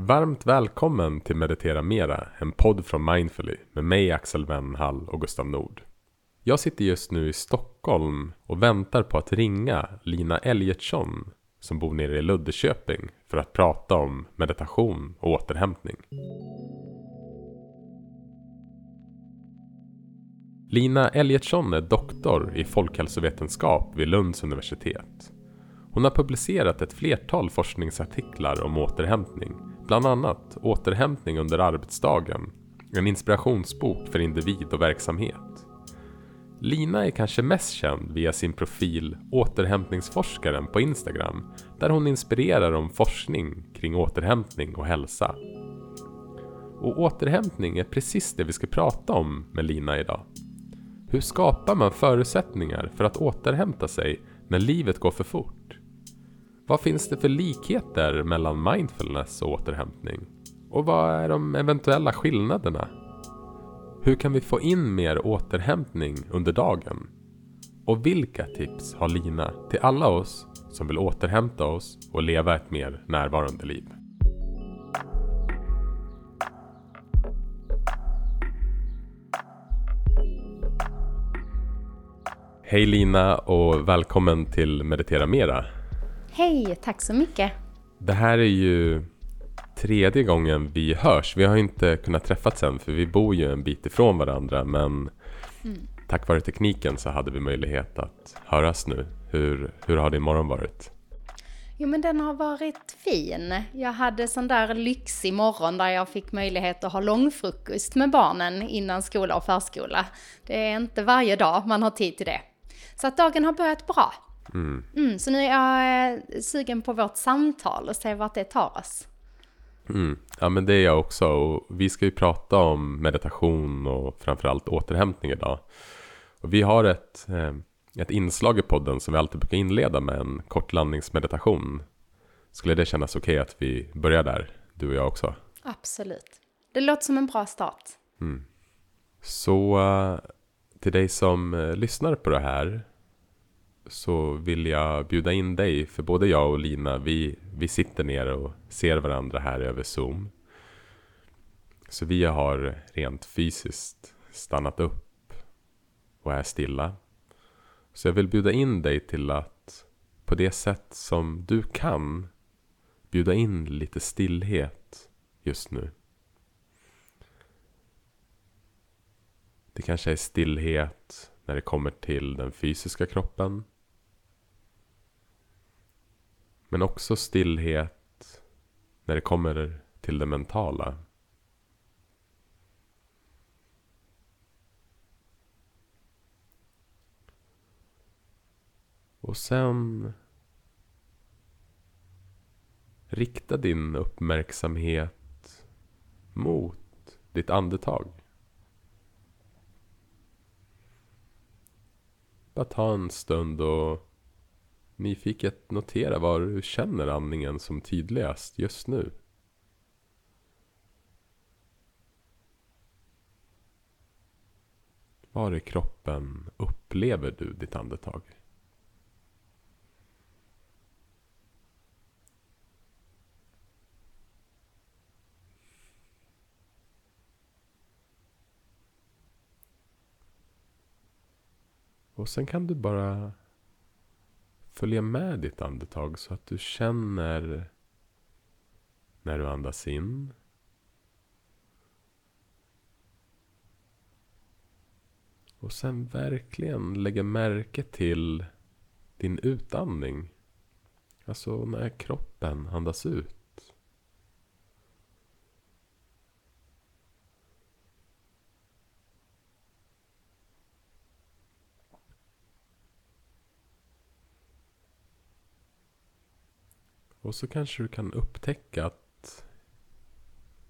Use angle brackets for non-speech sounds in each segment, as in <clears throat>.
Varmt välkommen till Meditera Mera, en podd från Mindfully med mig Axel Wennhall och Gustav Nord. Jag sitter just nu i Stockholm och väntar på att ringa Lina Elgertsson som bor nere i Luddeköping för att prata om meditation och återhämtning. Lina Elgertsson är doktor i folkhälsovetenskap vid Lunds universitet. Hon har publicerat ett flertal forskningsartiklar om återhämtning, bland annat Återhämtning under arbetsdagen, en inspirationsbok för individ och verksamhet. Lina är kanske mest känd via sin profil Återhämtningsforskaren på Instagram, där hon inspirerar om forskning kring återhämtning och hälsa. Och återhämtning är precis det vi ska prata om med Lina idag. Hur skapar man förutsättningar för att återhämta sig när livet går för fort? Vad finns det för likheter mellan mindfulness och återhämtning? Och vad är de eventuella skillnaderna? Hur kan vi få in mer återhämtning under dagen? Och vilka tips har Lina till alla oss som vill återhämta oss och leva ett mer närvarande liv? Hej Lina och välkommen till Meditera Mera. Hej, tack så mycket. Det här är ju tredje gången vi hörs. Vi har inte kunnat träffas än för vi bor ju en bit ifrån varandra men mm. tack vare tekniken så hade vi möjlighet att höras nu. Hur, hur har din morgon varit? Jo men den har varit fin. Jag hade sån där lyxig morgon där jag fick möjlighet att ha långfrukost med barnen innan skola och förskola. Det är inte varje dag man har tid till det. Så att dagen har börjat bra. Mm. Mm, så nu är jag eh, sugen på vårt samtal och se vart det tar oss. Mm. Ja men det är jag också och vi ska ju prata om meditation och framförallt återhämtning idag. Och vi har ett, eh, ett inslag i podden som vi alltid brukar inleda med en kort landningsmeditation. Skulle det kännas okej okay att vi börjar där, du och jag också? Absolut. Det låter som en bra start. Mm. Så uh, till dig som lyssnar på det här så vill jag bjuda in dig, för både jag och Lina, vi, vi sitter ner och ser varandra här över Zoom. Så vi har rent fysiskt stannat upp och är stilla. Så jag vill bjuda in dig till att på det sätt som du kan bjuda in lite stillhet just nu. Det kanske är stillhet när det kommer till den fysiska kroppen. Men också stillhet när det kommer till det mentala. Och sen rikta din uppmärksamhet mot ditt andetag. Bara ta en stund och nyfiket notera var du känner andningen som tydligast just nu. Var i kroppen upplever du ditt andetag? Och sen kan du bara följa med ditt andetag så att du känner när du andas in. Och sen verkligen lägga märke till din utandning. Alltså när kroppen andas ut. Och så kanske du kan upptäcka att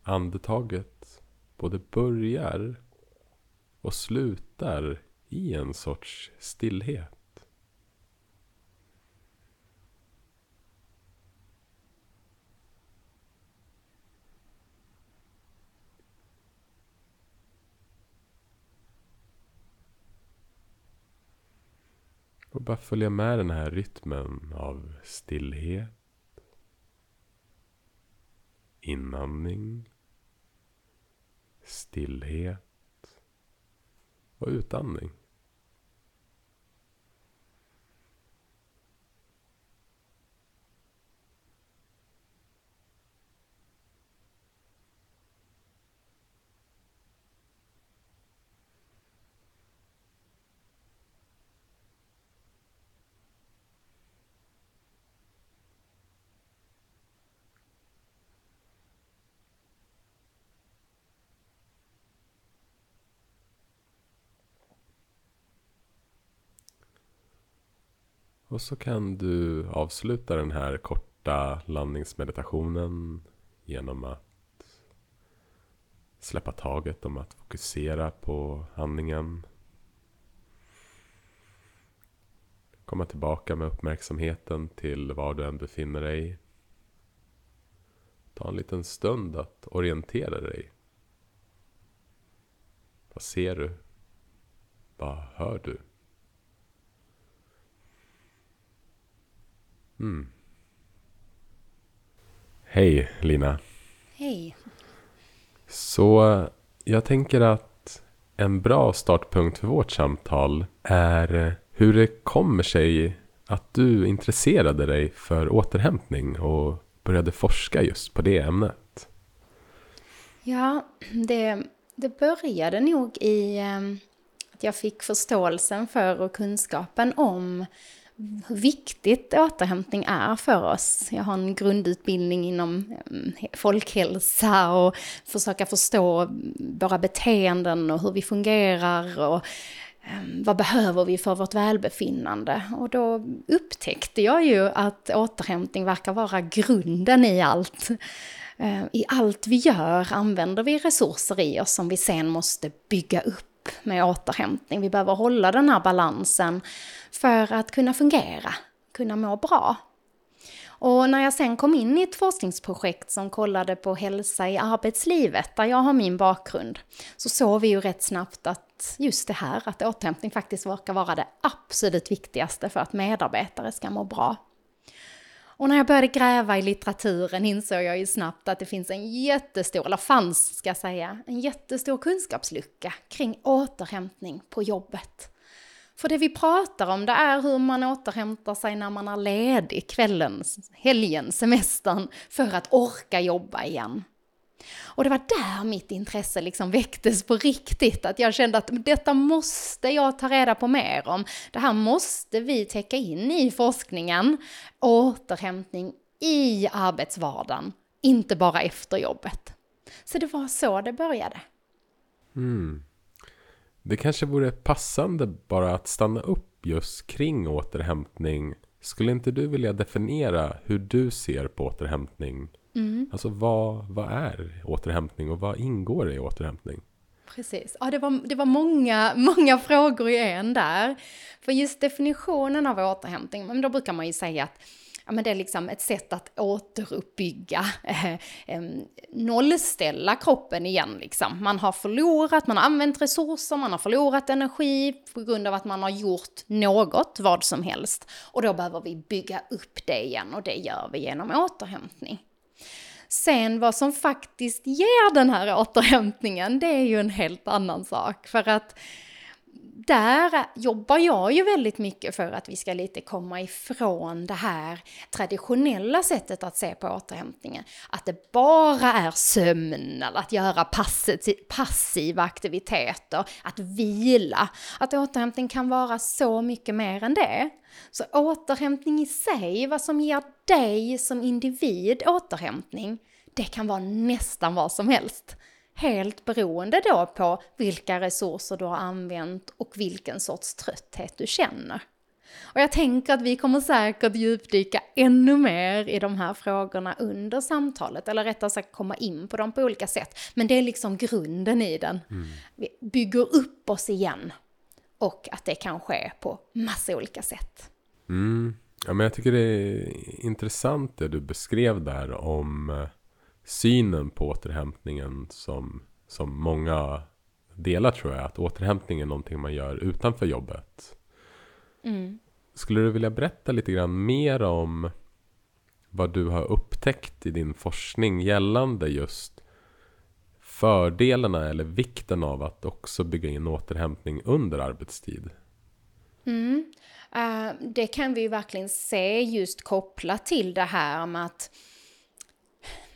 andetaget både börjar och slutar i en sorts stillhet. Och bara följa med den här rytmen av stillhet Inandning. Stillhet. Och utandning. Och så kan du avsluta den här korta landningsmeditationen genom att släppa taget om att fokusera på andningen. Komma tillbaka med uppmärksamheten till var du än befinner dig. Ta en liten stund att orientera dig. Vad ser du? Vad hör du? Mm. Hej Lina. Hej. Så jag tänker att en bra startpunkt för vårt samtal är hur det kommer sig att du intresserade dig för återhämtning och började forska just på det ämnet. Ja, det, det började nog i eh, att jag fick förståelsen för och kunskapen om hur viktigt återhämtning är för oss. Jag har en grundutbildning inom eh, folkhälsa och försöka förstå våra beteenden och hur vi fungerar och ehm, vad behöver vi för vårt välbefinnande? Och då upptäckte jag ju att återhämtning verkar vara grunden i allt. Ehm, I allt vi gör använder vi resurser i oss som vi sen måste bygga upp med återhämtning. Vi behöver hålla den här balansen för att kunna fungera, kunna må bra. Och när jag sen kom in i ett forskningsprojekt som kollade på hälsa i arbetslivet, där jag har min bakgrund, så såg vi ju rätt snabbt att just det här, att återhämtning faktiskt verkar vara det absolut viktigaste för att medarbetare ska må bra. Och när jag började gräva i litteraturen insåg jag ju snabbt att det finns en jättestor, eller fanns ska jag säga, en jättestor kunskapslucka kring återhämtning på jobbet. För det vi pratar om det är hur man återhämtar sig när man är ledig kvällen, helgen, semestern för att orka jobba igen. Och det var där mitt intresse liksom väcktes på riktigt, att jag kände att detta måste jag ta reda på mer om. Det här måste vi täcka in i forskningen. Återhämtning i arbetsvardagen, inte bara efter jobbet. Så det var så det började. Mm. Det kanske vore passande bara att stanna upp just kring återhämtning. Skulle inte du vilja definiera hur du ser på återhämtning Mm. Alltså vad, vad är återhämtning och vad ingår i återhämtning? Precis. Ja, det var, det var många, <laughs> många frågor i en där. För just definitionen av återhämtning, men då brukar man ju säga att ja, men det är liksom ett sätt att återuppbygga, eh, eh, nollställa kroppen igen liksom. Man har förlorat, man har använt resurser, man har förlorat energi på grund av att man har gjort något, vad som helst. Och då behöver vi bygga upp det igen och det gör vi genom återhämtning. Sen vad som faktiskt ger den här återhämtningen, det är ju en helt annan sak. För att där jobbar jag ju väldigt mycket för att vi ska lite komma ifrån det här traditionella sättet att se på återhämtningen. Att det bara är sömn eller att göra passiva aktiviteter, att vila. Att återhämtning kan vara så mycket mer än det. Så återhämtning i sig, vad som ger dig som individ återhämtning, det kan vara nästan vad som helst. Helt beroende då på vilka resurser du har använt och vilken sorts trötthet du känner. Och jag tänker att vi kommer säkert djupdyka ännu mer i de här frågorna under samtalet, eller rättare sagt komma in på dem på olika sätt. Men det är liksom grunden i den. Mm. Vi bygger upp oss igen. Och att det kan ske på massa olika sätt. Mm. Ja, men jag tycker det är intressant det du beskrev där om eh, synen på återhämtningen som, som många delar tror jag. Att återhämtning är någonting man gör utanför jobbet. Mm. Skulle du vilja berätta lite grann mer om vad du har upptäckt i din forskning gällande just fördelarna eller vikten av att också bygga in återhämtning under arbetstid? Mm. Uh, det kan vi ju verkligen se just kopplat till det här med att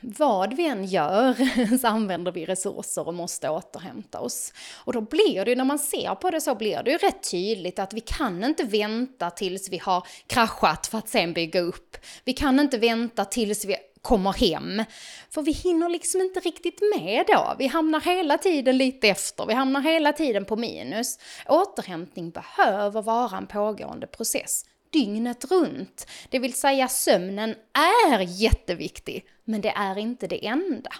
vad vi än gör <laughs> så använder vi resurser och måste återhämta oss. Och då blir det ju, när man ser på det så blir det ju rätt tydligt att vi kan inte vänta tills vi har kraschat för att sen bygga upp. Vi kan inte vänta tills vi kommer hem. För vi hinner liksom inte riktigt med då. Vi hamnar hela tiden lite efter, vi hamnar hela tiden på minus. Återhämtning behöver vara en pågående process dygnet runt. Det vill säga sömnen är jätteviktig, men det är inte det enda.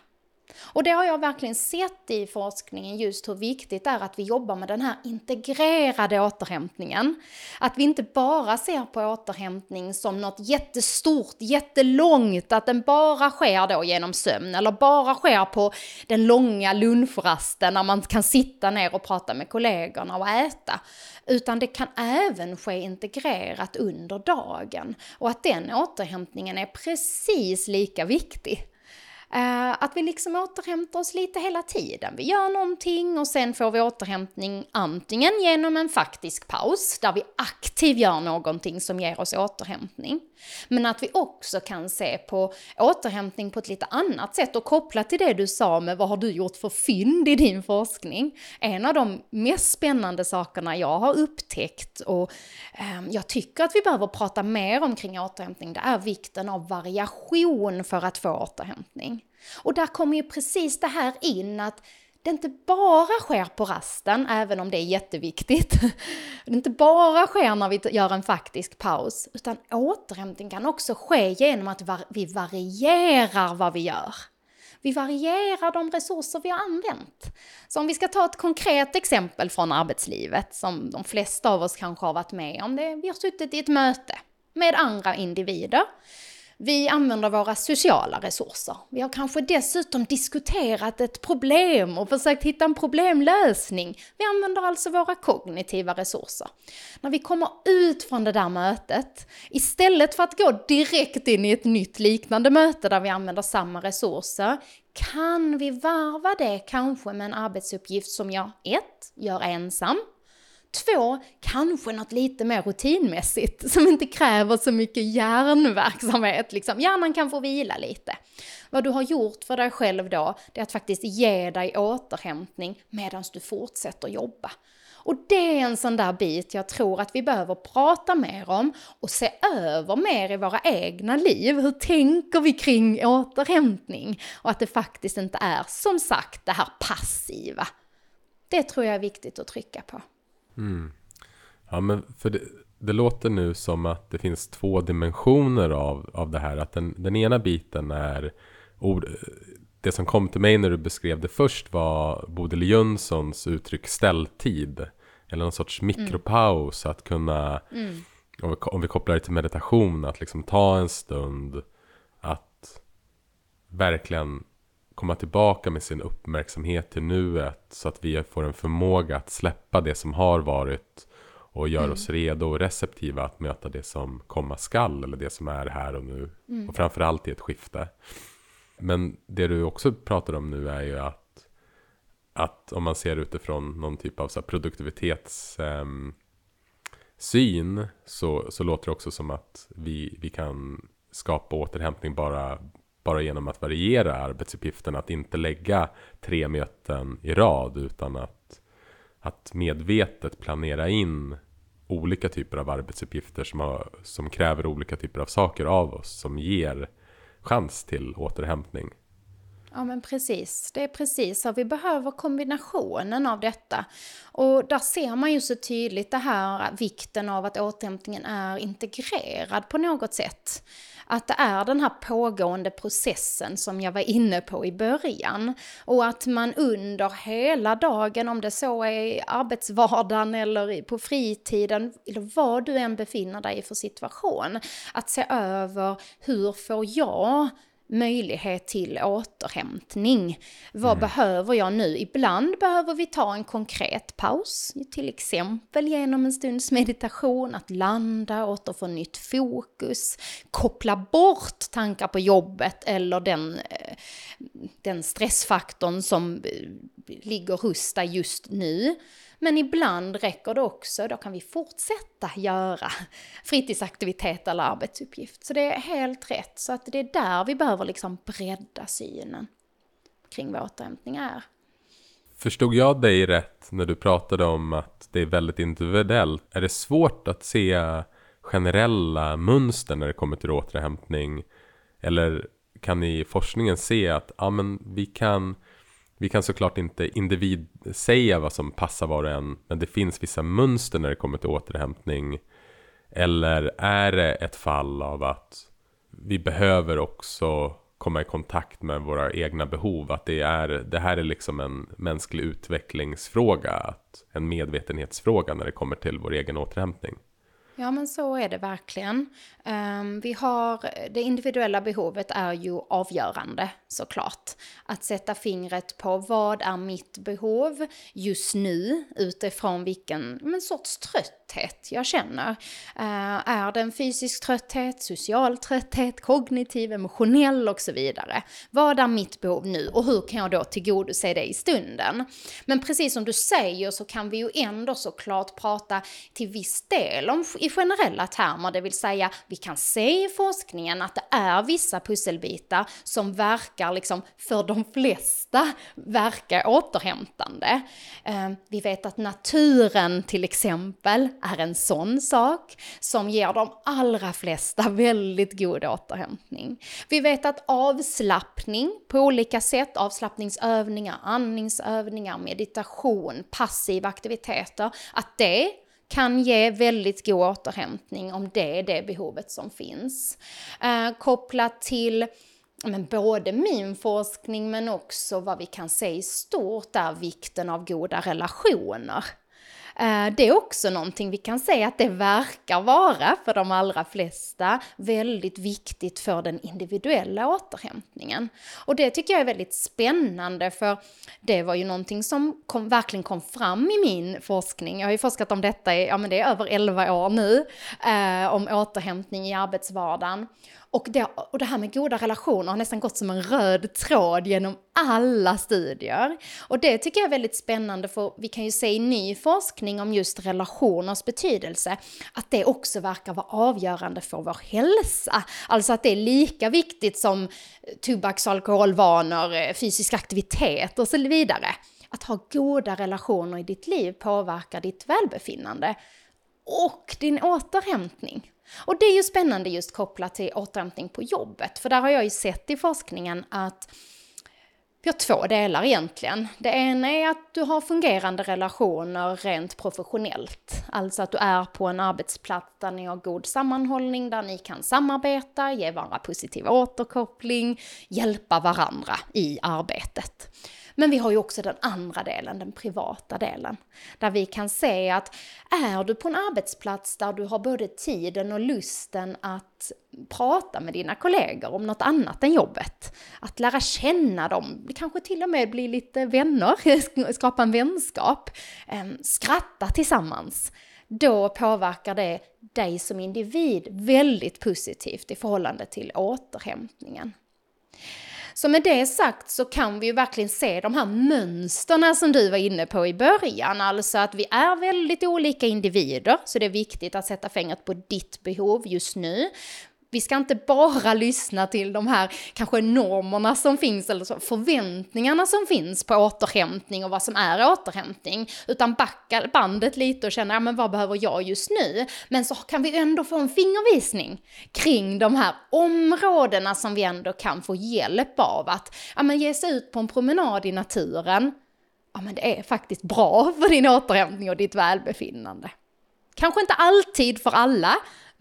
Och det har jag verkligen sett i forskningen just hur viktigt det är att vi jobbar med den här integrerade återhämtningen. Att vi inte bara ser på återhämtning som något jättestort, jättelångt, att den bara sker då genom sömn eller bara sker på den långa lunchrasten när man kan sitta ner och prata med kollegorna och äta. Utan det kan även ske integrerat under dagen och att den återhämtningen är precis lika viktig. Eh, att vi liksom återhämtar oss lite hela tiden. Vi gör någonting och sen får vi återhämtning antingen genom en faktisk paus, där vi aktivt gör någonting som ger oss återhämtning. Men att vi också kan se på återhämtning på ett lite annat sätt och kopplat till det du sa med vad har du gjort för fynd i din forskning. En av de mest spännande sakerna jag har upptäckt och ehm, jag tycker att vi behöver prata mer om kring återhämtning, det är vikten av variation för att få återhämtning. Och där kommer ju precis det här in att det inte bara sker på rasten, även om det är jätteviktigt. <laughs> Det inte bara sker när vi gör en faktisk paus, utan återhämtning kan också ske genom att vi varierar vad vi gör. Vi varierar de resurser vi har använt. Så om vi ska ta ett konkret exempel från arbetslivet, som de flesta av oss kanske har varit med om, det, vi har suttit i ett möte med andra individer vi använder våra sociala resurser. Vi har kanske dessutom diskuterat ett problem och försökt hitta en problemlösning. Vi använder alltså våra kognitiva resurser. När vi kommer ut från det där mötet, istället för att gå direkt in i ett nytt liknande möte där vi använder samma resurser, kan vi varva det kanske med en arbetsuppgift som jag 1. gör ensam, Två, kanske något lite mer rutinmässigt <laughs> som inte kräver så mycket hjärnverksamhet. Liksom. Hjärnan kan få vila lite. Vad du har gjort för dig själv då, det är att faktiskt ge dig återhämtning medan du fortsätter jobba. Och det är en sån där bit jag tror att vi behöver prata mer om och se över mer i våra egna liv. Hur tänker vi kring återhämtning? Och att det faktiskt inte är, som sagt, det här passiva. Det tror jag är viktigt att trycka på. Mm. Ja, men för det, det, låter nu som att det finns två dimensioner av, av det här. Att den, den ena biten är ord, det som kom till mig när du beskrev det först var Bodil Jönssons uttryck ställtid. Eller någon sorts mm. mikropaus, mm. att kunna, mm. om, vi, om vi kopplar det till meditation, att liksom ta en stund, att verkligen komma tillbaka med sin uppmärksamhet till nuet så att vi får en förmåga att släppa det som har varit och göra mm. oss redo och receptiva att möta det som komma skall eller det som är här och nu. Mm. Och framförallt i ett skifte. Men det du också pratar om nu är ju att, att om man ser utifrån någon typ av så produktivitetssyn eh, så, så låter det också som att vi, vi kan skapa återhämtning bara bara genom att variera arbetsuppgifterna, att inte lägga tre möten i rad utan att, att medvetet planera in olika typer av arbetsuppgifter som, har, som kräver olika typer av saker av oss som ger chans till återhämtning. Ja men precis, det är precis så. Vi behöver kombinationen av detta. Och där ser man ju så tydligt det här vikten av att återhämtningen är integrerad på något sätt. Att det är den här pågående processen som jag var inne på i början. Och att man under hela dagen, om det så är i arbetsvardagen eller på fritiden, eller vad du än befinner dig i för situation, att se över hur får jag möjlighet till återhämtning. Vad Mm. behöver jag nu? Ibland behöver vi ta en konkret paus, till exempel genom en stunds meditation, att landa, återfå nytt fokus, koppla bort tankar på jobbet eller den, eh, den stressfaktorn som eh, ligger hos dig just nu. Men ibland räcker det också, då kan vi fortsätta göra <laughs> fritidsaktivitet eller arbetsuppgift. Så det är helt rätt. Så att det är där vi behöver liksom bredda synen kring vad återhämtning är. Förstod jag dig rätt när du pratade om att det är väldigt individuellt? Är det svårt att se generella mönster när det kommer till återhämtning? Eller kan ni i forskningen se att ja, men vi, kan, vi kan såklart inte individ säga vad som passar var och en, men det finns vissa mönster när det kommer till återhämtning. Eller är det ett fall av att vi behöver också komma i kontakt med våra egna behov. Att det, är, det här är liksom en mänsklig utvecklingsfråga. Att en medvetenhetsfråga när det kommer till vår egen återhämtning. Ja, men så är det verkligen. Um, vi har, det individuella behovet är ju avgörande såklart. Att sätta fingret på vad är mitt behov just nu utifrån vilken men, sorts trötthet jag känner. Uh, är det en fysisk trötthet, social trötthet, kognitiv, emotionell och så vidare. Vad är mitt behov nu och hur kan jag då tillgodose det i stunden? Men precis som du säger så kan vi ju ändå såklart prata till viss del om i generella termer, det vill säga vi kan se i forskningen att det är vissa pusselbitar som verkar liksom för de flesta verkar återhämtande. Eh, vi vet att naturen till exempel är en sån sak som ger de allra flesta väldigt god återhämtning. Vi vet att avslappning på olika sätt, avslappningsövningar, andningsövningar, meditation, passiva aktiviteter, att det kan ge väldigt god återhämtning om det är det behovet som finns. Eh, kopplat till men både min forskning men också vad vi kan se i stort är vikten av goda relationer. Eh, det är också någonting vi kan säga att det verkar vara för de allra flesta väldigt viktigt för den individuella återhämtningen. Och det tycker jag är väldigt spännande för det var ju någonting som kom, verkligen kom fram i min forskning. Jag har ju forskat om detta i, ja men det är över 11 år nu, eh, om återhämtning i arbetsvardagen. Och det, och det här med goda relationer har nästan gått som en röd tråd genom alla studier. Och det tycker jag är väldigt spännande för vi kan ju se i ny forskning om just relationers betydelse att det också verkar vara avgörande för vår hälsa. Alltså att det är lika viktigt som eh, tobaks och alkoholvanor, eh, fysisk aktivitet och så vidare. Att ha goda relationer i ditt liv påverkar ditt välbefinnande och din återhämtning. Och det är ju spännande just kopplat till återhämtning på jobbet, för där har jag ju sett i forskningen att vi har två delar egentligen. Det ena är att du har fungerande relationer rent professionellt. Alltså att du är på en arbetsplats där ni har god sammanhållning, där ni kan samarbeta, ge varandra positiv återkoppling, hjälpa varandra i arbetet. Men vi har ju också den andra delen, den privata delen. Där vi kan se att är du på en arbetsplats där du har både tiden och lusten att prata med dina kollegor om något annat än jobbet. Att lära känna dem, kanske till och med bli lite vänner, <laughs> skapa en vänskap, ehm, skratta tillsammans. Då påverkar det dig som individ väldigt positivt i förhållande till återhämtningen. Så med det sagt så kan vi ju verkligen se de här mönsterna som du var inne på i början, alltså att vi är väldigt olika individer, så det är viktigt att sätta fingret på ditt behov just nu. Vi ska inte bara lyssna till de här kanske normerna som finns eller så, förväntningarna som finns på återhämtning och vad som är återhämtning, utan backa bandet lite och känna, ja men vad behöver jag just nu? Men så kan vi ändå få en fingervisning kring de här områdena som vi ändå kan få hjälp av att, ja men ge sig ut på en promenad i naturen, ja men det är faktiskt bra för din återhämtning och ditt välbefinnande. Kanske inte alltid för alla,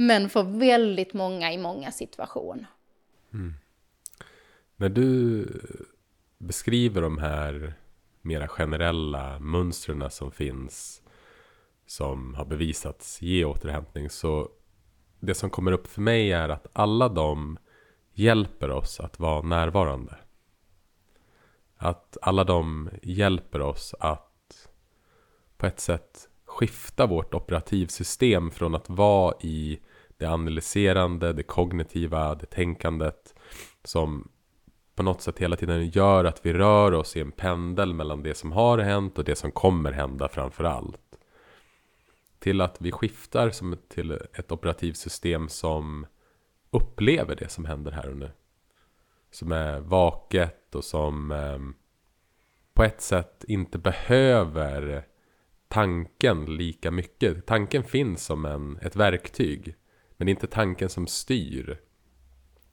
men för väldigt många i många situationer. Mm. När du beskriver de här mera generella mönstren som finns som har bevisats ge återhämtning så det som kommer upp för mig är att alla de hjälper oss att vara närvarande. Att alla de hjälper oss att på ett sätt skifta vårt operativsystem från att vara i det analyserande, det kognitiva, det tänkandet som på något sätt hela tiden gör att vi rör oss i en pendel mellan det som har hänt och det som kommer hända framför allt. Till att vi skiftar som ett, till ett operativsystem som upplever det som händer här och nu. Som är vaket och som eh, på ett sätt inte behöver tanken lika mycket. Tanken finns som en, ett verktyg. Men det är inte tanken som styr.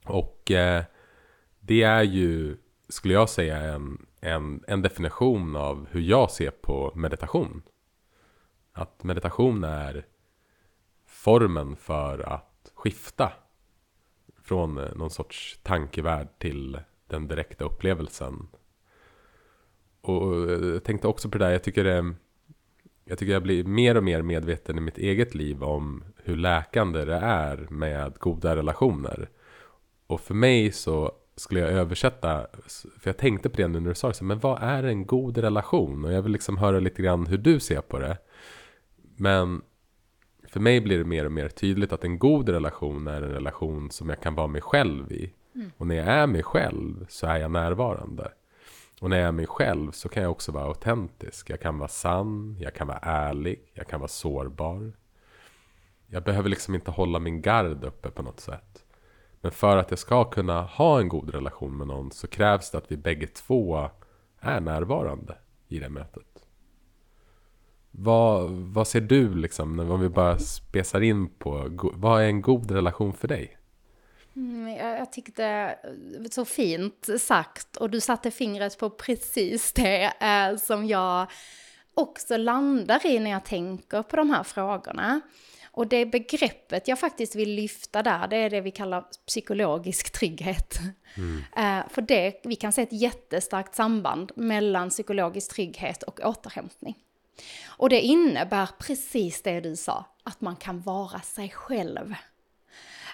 Och eh, det är ju, skulle jag säga, en, en, en definition av hur jag ser på meditation. Att meditation är formen för att skifta från eh, någon sorts tankevärld till den direkta upplevelsen. Och eh, jag tänkte också på det där, jag tycker det jag tycker jag blir mer och mer medveten i mitt eget liv om hur läkande det är med goda relationer. Och för mig så skulle jag översätta, för jag tänkte på det nu när du sa det, men vad är en god relation? Och jag vill liksom höra lite grann hur du ser på det. Men för mig blir det mer och mer tydligt att en god relation är en relation som jag kan vara mig själv i. Mm. Och när jag är mig själv så är jag närvarande. Och när jag är mig själv så kan jag också vara autentisk. Jag kan vara sann, jag kan vara ärlig, jag kan vara sårbar. Jag behöver liksom inte hålla min gard uppe på något sätt. Men för att jag ska kunna ha en god relation med någon så krävs det att vi bägge två är närvarande i det mötet. Vad, vad ser du liksom, om vi bara spesar in på, vad är en god relation för dig? Mm, jag, jag tyckte så fint sagt och du satte fingret på precis det eh, som jag också landar i när jag tänker på de här frågorna. Och det begreppet jag faktiskt vill lyfta där, det är det vi kallar psykologisk trygghet. Mm. <laughs> Eh, för det, vi kan se ett jättestarkt samband mellan psykologisk trygghet och återhämtning. Och det innebär precis det du sa, att man kan vara sig själv.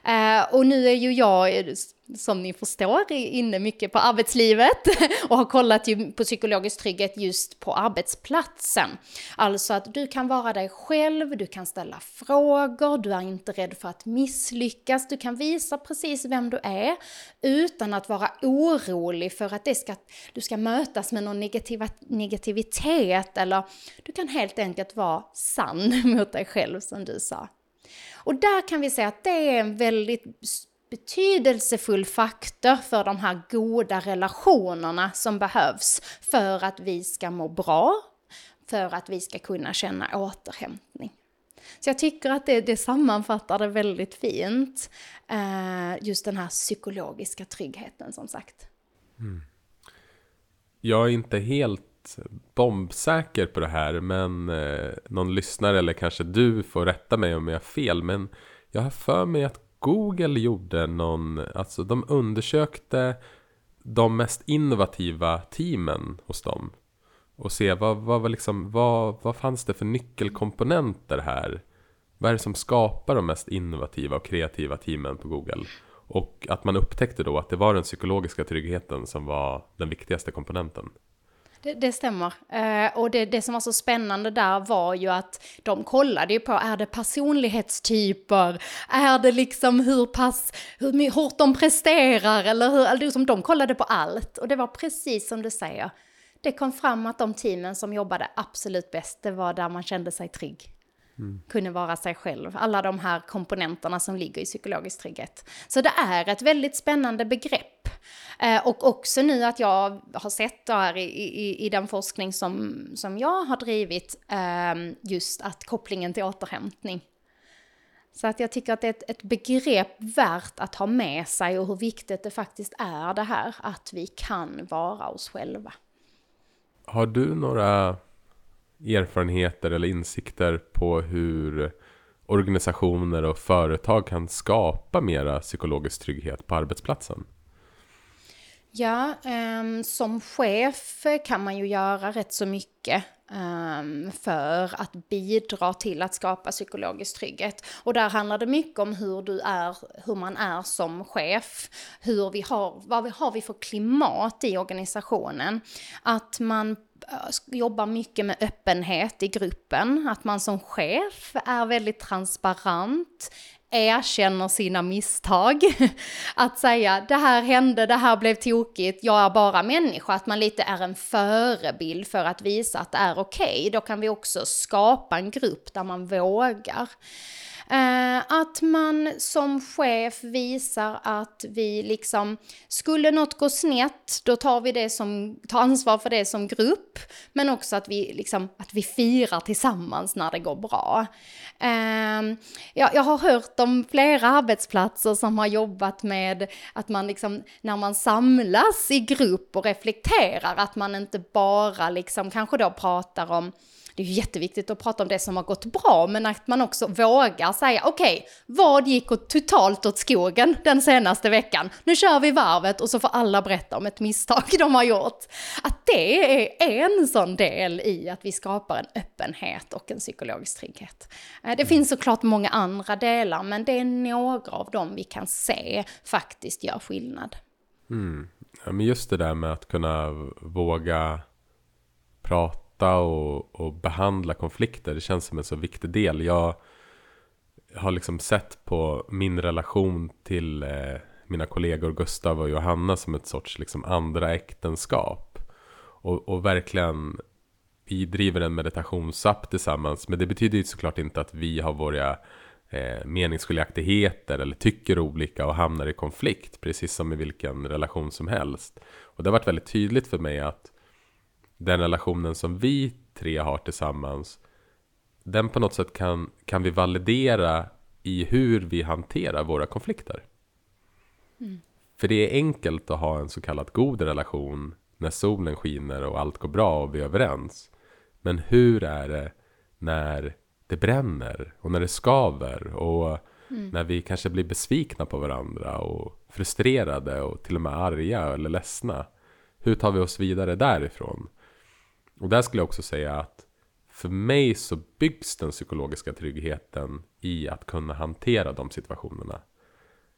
Eh, och nu är ju jag, som ni förstår, inne mycket på arbetslivet <laughs> och har kollat ju på psykologisk trygghet just på arbetsplatsen. Alltså att du kan vara dig själv, du kan ställa frågor, du är inte rädd för att misslyckas, du kan visa precis vem du är utan att vara orolig för att det ska, du ska mötas med någon negativa, negativitet eller du kan helt enkelt vara sann <laughs> mot dig själv som du sa. Och där kan vi säga att det är en väldigt betydelsefull faktor för de här goda relationerna som behövs för att vi ska må bra, för att vi ska kunna känna återhämtning. Så jag tycker att det, det sammanfattar det väldigt fint, eh, just den här psykologiska tryggheten som sagt. Mm. Jag är inte helt bombsäker på det här men eh, någon lyssnare eller kanske du får rätta mig om jag har fel men jag har för mig att Google gjorde någon, alltså de undersökte de mest innovativa teamen hos dem och se vad, vad, liksom, vad, vad fanns det för nyckelkomponenter här? Vad är det som skapar de mest innovativa och kreativa teamen på Google? Och att man upptäckte då att det var den psykologiska tryggheten som var den viktigaste komponenten. Det, det stämmer. Eh, och det, det som var så spännande där var ju att de kollade ju på, är det personlighetstyper? Är det liksom hur pass, hur hårt de presterar? Eller hur, liksom de kollade på allt. Och det var precis som du säger. Det kom fram att de teamen som jobbade absolut bäst, det var där man kände sig trygg. Mm. Kunde vara sig själv. Alla de här komponenterna som ligger i psykologisk trygghet. Så det är ett väldigt spännande begrepp. Eh, och också nu att jag har sett där i, i, i den forskning som, som jag har drivit, eh, just att kopplingen till återhämtning. Så att jag tycker att det är ett, ett begrepp värt att ha med sig och hur viktigt det faktiskt är det här att vi kan vara oss själva. Har du några erfarenheter eller insikter på hur organisationer och företag kan skapa mera psykologisk trygghet på arbetsplatsen? Ja, um, som chef kan man ju göra rätt så mycket um, för att bidra till att skapa psykologisk trygghet. Och där handlar det mycket om hur du är, hur man är som chef, hur vi har, vad vi har vi för klimat i organisationen. Att man Äh, jobbar mycket med öppenhet i gruppen, att man som chef är väldigt transparent, erkänner sina misstag. <laughs> Att säga det här hände, det här blev tokigt, jag är bara människa. Att man lite är en förebild för att visa att det är okej. Okay. Då kan vi också skapa en grupp där man vågar. Eh, att man som chef visar att vi liksom, skulle något gå snett, då tar vi det som, tar ansvar för det som grupp, men också att vi liksom, att vi firar tillsammans när det går bra. Eh, jag, jag har hört om flera arbetsplatser som har jobbat med att man liksom, när man samlas i grupp och reflekterar, att man inte bara liksom kanske då pratar om det är ju jätteviktigt att prata om det som har gått bra, men att man också vågar säga okej, okay, vad gick åt totalt åt skogen den senaste veckan? Nu kör vi varvet och så får alla berätta om ett misstag de har gjort. Att det är en sån del i att vi skapar en öppenhet och en psykologisk trygghet. Eh, det finns såklart många andra delar, men det är några av dem vi kan se faktiskt gör skillnad. Mm. Ja, men just det där med att kunna våga prata prata och, och behandla konflikter. Det känns som en så viktig del. Jag har liksom sett på min relation till eh, mina kollegor Gustav och Johanna som ett sorts liksom andra äktenskap. Och, och verkligen vi driver en meditationsapp tillsammans. Men det betyder ju såklart inte att vi har våra eh, meningsskiljaktigheter eller tycker olika och hamnar i konflikt. Precis som i vilken relation som helst. Och det har varit väldigt tydligt för mig att den relationen som vi tre har tillsammans den på något sätt kan, kan vi validera i hur vi hanterar våra konflikter. Mm. För det är enkelt att ha en så kallad god relation när solen skiner och allt går bra och vi är överens. Men hur är det när det bränner och när det skaver och mm. när vi kanske blir besvikna på varandra och frustrerade och till och med arga eller ledsna. Hur tar vi oss vidare därifrån? Och där skulle jag också säga att för mig så byggs den psykologiska tryggheten i att kunna hantera de situationerna.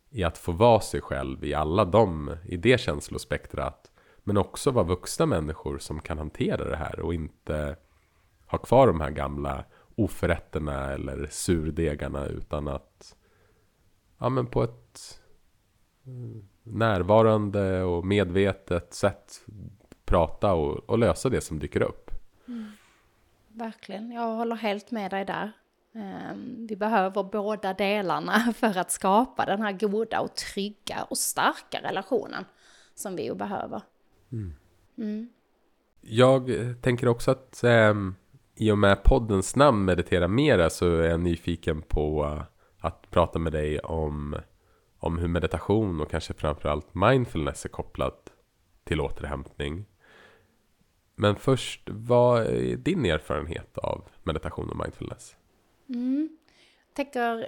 I att få vara sig själv i alla de, i det känslospektrat. Men också vara vuxna människor som kan hantera det här och inte ha kvar de här gamla oförrätterna eller surdegarna utan att ja, men på ett mm, närvarande och medvetet sätt prata och, och lösa det som dyker upp. Mm. Verkligen, jag håller helt med dig där. Um, vi behöver båda delarna <laughs> för att skapa den här goda och trygga och starka relationen som vi ju behöver. Mm. Mm. Jag tänker också att um, i och med poddens namn Meditera Mera så är jag nyfiken på uh, att prata med dig om, om hur meditation och kanske framförallt mindfulness är kopplat till återhämtning. Men först, vad är din erfarenhet av meditation och mindfulness? Mm. Jag tänker,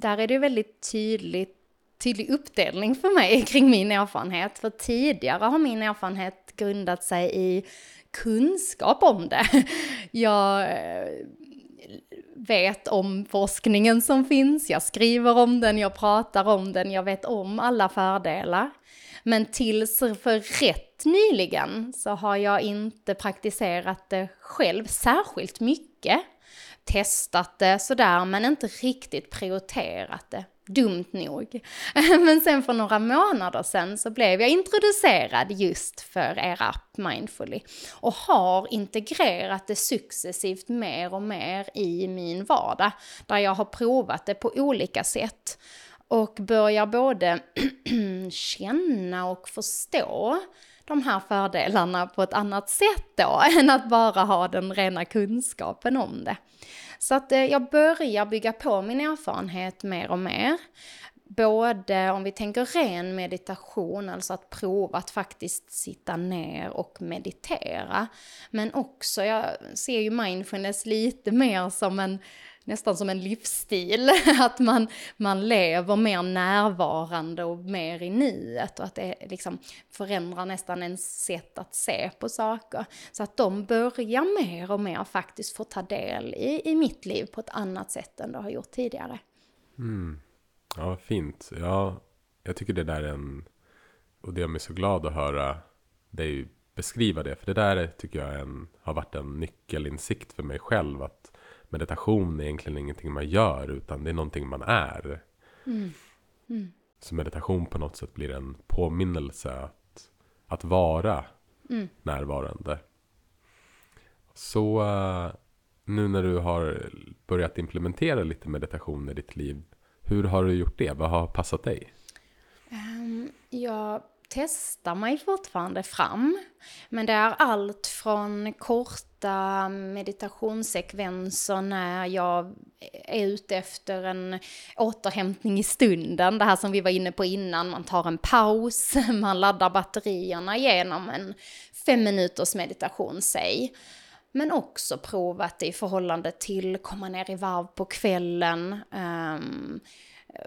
där är det väldigt tydligt, tydlig uppdelning för mig <laughs> kring min erfarenhet. För tidigare har min erfarenhet grundat sig i kunskap om det. <laughs> Jag eh, vet om forskningen som finns, jag skriver om den, jag pratar om den, jag vet om alla fördelar. Men tills för rätt nyligen så har jag inte praktiserat det själv särskilt mycket. Testat det sådär men inte riktigt prioriterat det. Dumt nog. <laughs> Men sen för några månader sen så blev jag introducerad just för er app Mindfully och har integrerat det successivt mer och mer i min vardag där jag har provat det på olika sätt och börjar både <clears throat> känna och förstå de här fördelarna på ett annat sätt då, <laughs> än att bara ha den rena kunskapen om det. Så att eh, jag börjar bygga på min erfarenhet mer och mer. Både om vi tänker ren meditation, alltså att prova att faktiskt sitta ner och meditera. Men också, jag ser ju mindfulness lite mer som en nästan som en livsstil. <laughs> Att man, man lever mer närvarande och mer i nuet och att det liksom förändrar nästan ens sätt att se på saker. Så att de börjar mer och mer faktiskt få ta del i, i mitt liv på ett annat sätt än det har gjort tidigare. Mm. Ja, fint. Ja, jag tycker det där är en... Och det gör mig så glad att höra dig beskriva det. För det där tycker jag en, har varit en nyckelinsikt för mig själv. Att meditation är egentligen ingenting man gör utan det är någonting man är. Mm. Mm. Så meditation på något sätt blir en påminnelse att, att vara mm. närvarande. Så uh, nu när du har börjat implementera lite meditation i ditt liv. Hur har du gjort det? Vad har passat dig? Um, jag testar mig fortfarande fram. Men det är allt från korta meditationssekvenser när jag är ute efter en återhämtning i stunden. Det här som vi var inne på innan, man tar en paus, <laughs> man laddar batterierna genom en fem minuters meditation, säg. Men också provat det i förhållande till komma ner i varv på kvällen. Um,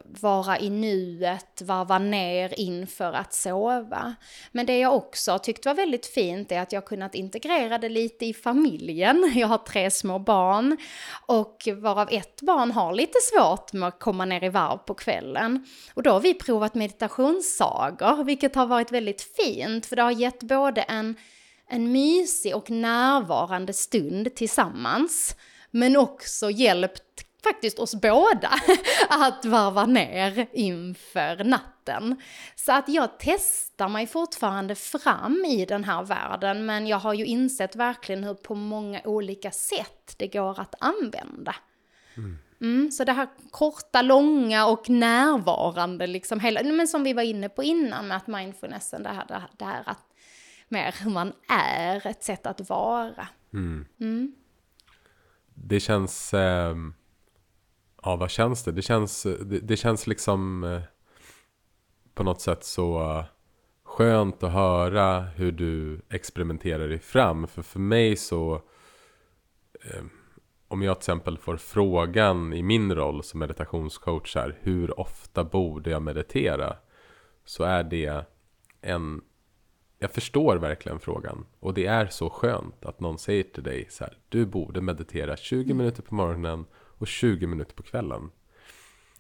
vara i nuet, varva ner inför att sova. Men det jag också tyckte var väldigt fint är att jag kunnat integrera det lite i familjen. <laughs> Jag har tre små barn och varav ett barn har lite svårt med att komma ner i varv på kvällen. Och då har vi provat meditationssagor, vilket har varit väldigt fint för det har gett både en en mysig och närvarande stund tillsammans. Men också hjälpt faktiskt oss båda <laughs> att varva ner inför natten. Så att jag testar mig fortfarande fram i den här världen men jag har ju insett verkligen hur på många olika sätt det går att använda. Mm. Mm, så det här korta, långa och närvarande, liksom hela, men som vi var inne på innan med att mindfulnessen, det här, det här, det här att mer hur man är, ett sätt att vara. Mm. Mm. Det känns, eh, ja vad känns det? Det känns, det, det känns liksom eh, på något sätt så uh, skönt att höra hur du experimenterar dig fram. För för mig så, eh, om jag till exempel får frågan i min roll som meditationscoach här, hur ofta borde jag meditera? Så är det en jag förstår verkligen frågan. Och det är så skönt att någon säger till dig så här. Du borde meditera 20 mm. minuter på morgonen och 20 minuter på kvällen.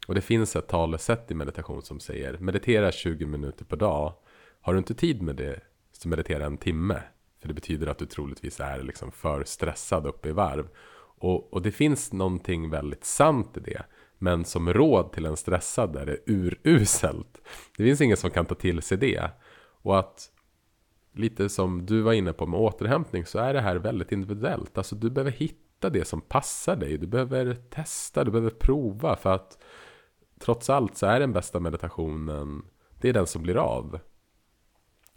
Och det finns ett talesätt i meditation som säger meditera 20 minuter per dag. Har du inte tid med det så meditera en timme. För det betyder att du troligtvis är liksom för stressad uppe i varv. Och, och det finns någonting väldigt sant i det. Men som råd till en stressad är det uruselt. Det finns ingen som kan ta till sig det. Och att lite som du var inne på med återhämtning så är det här väldigt individuellt. Alltså du behöver hitta det som passar dig. Du behöver testa, du behöver prova för att trots allt så är den bästa meditationen, det är den som blir av.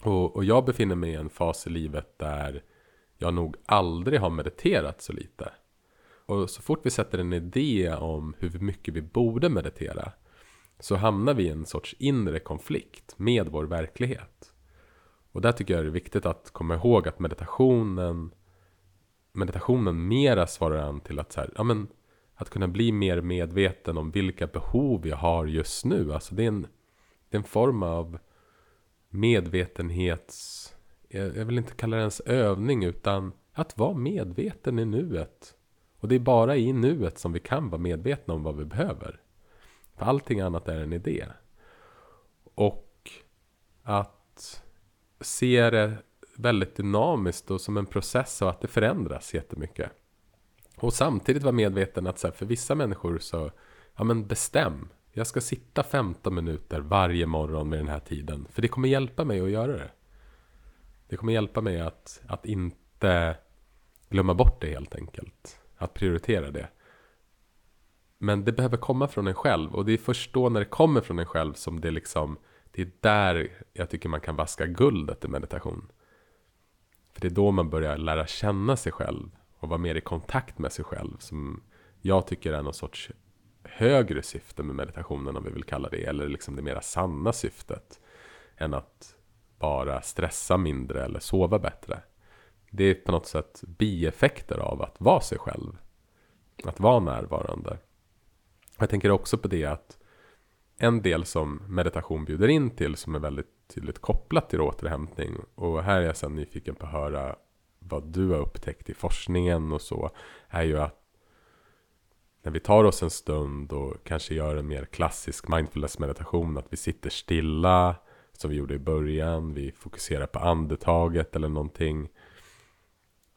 Och, och jag befinner mig i en fas i livet där jag nog aldrig har mediterat så lite. Och så fort vi sätter en idé om hur mycket vi borde meditera så hamnar vi i en sorts inre konflikt med vår verklighet. Och där tycker jag det är viktigt att komma ihåg att meditationen meditationen mera svarar an till att så här, ja men att kunna bli mer medveten om vilka behov jag har just nu. Alltså det är en, det är en form av medvetenhets... Jag, jag vill inte kalla det ens övning utan att vara medveten i nuet. Och det är bara i nuet som vi kan vara medvetna om vad vi behöver. För allting annat är en idé. Och att se det väldigt dynamiskt och som en process och att det förändras jättemycket. Och samtidigt vara medveten att så här, för vissa människor så, ja men bestäm. Jag ska sitta 15 minuter varje morgon med den här tiden. För det kommer hjälpa mig att göra det. Det kommer hjälpa mig att, att inte glömma bort det helt enkelt. Att prioritera det. Men det behöver komma från en själv. Och det är först då när det kommer från en själv som det liksom det är där jag tycker man kan vaska guldet i meditation. För det är då man börjar lära känna sig själv och vara mer i kontakt med sig själv. Som jag tycker är någon sorts högre syfte med meditationen om vi vill kalla det. Eller liksom det mera sanna syftet. Än att bara stressa mindre eller sova bättre. Det är på något sätt bieffekter av att vara sig själv. att vara närvarande. Jag tänker också på det att en del som meditation bjuder in till som är väldigt tydligt kopplat till återhämtning och här är jag sen nyfiken på att höra vad du har upptäckt i forskningen och så är ju att när vi tar oss en stund och kanske gör en mer klassisk mindfulness meditation att vi sitter stilla som vi gjorde i början, vi fokuserar på andetaget eller någonting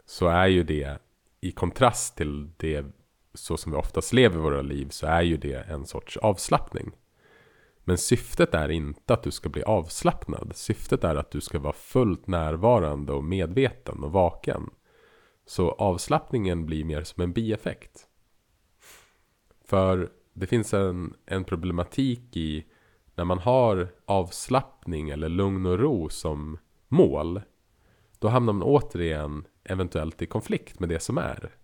så är ju det i kontrast till det så som vi oftast lever våra liv så är ju det en sorts avslappning. Men syftet är inte att du ska bli avslappnad. Syftet är att du ska vara fullt närvarande och medveten och vaken. Så avslappningen blir mer som en bieffekt. För det finns en, en problematik i när man har avslappning eller lugn och ro som mål. Då hamnar man återigen eventuellt i konflikt med det som är.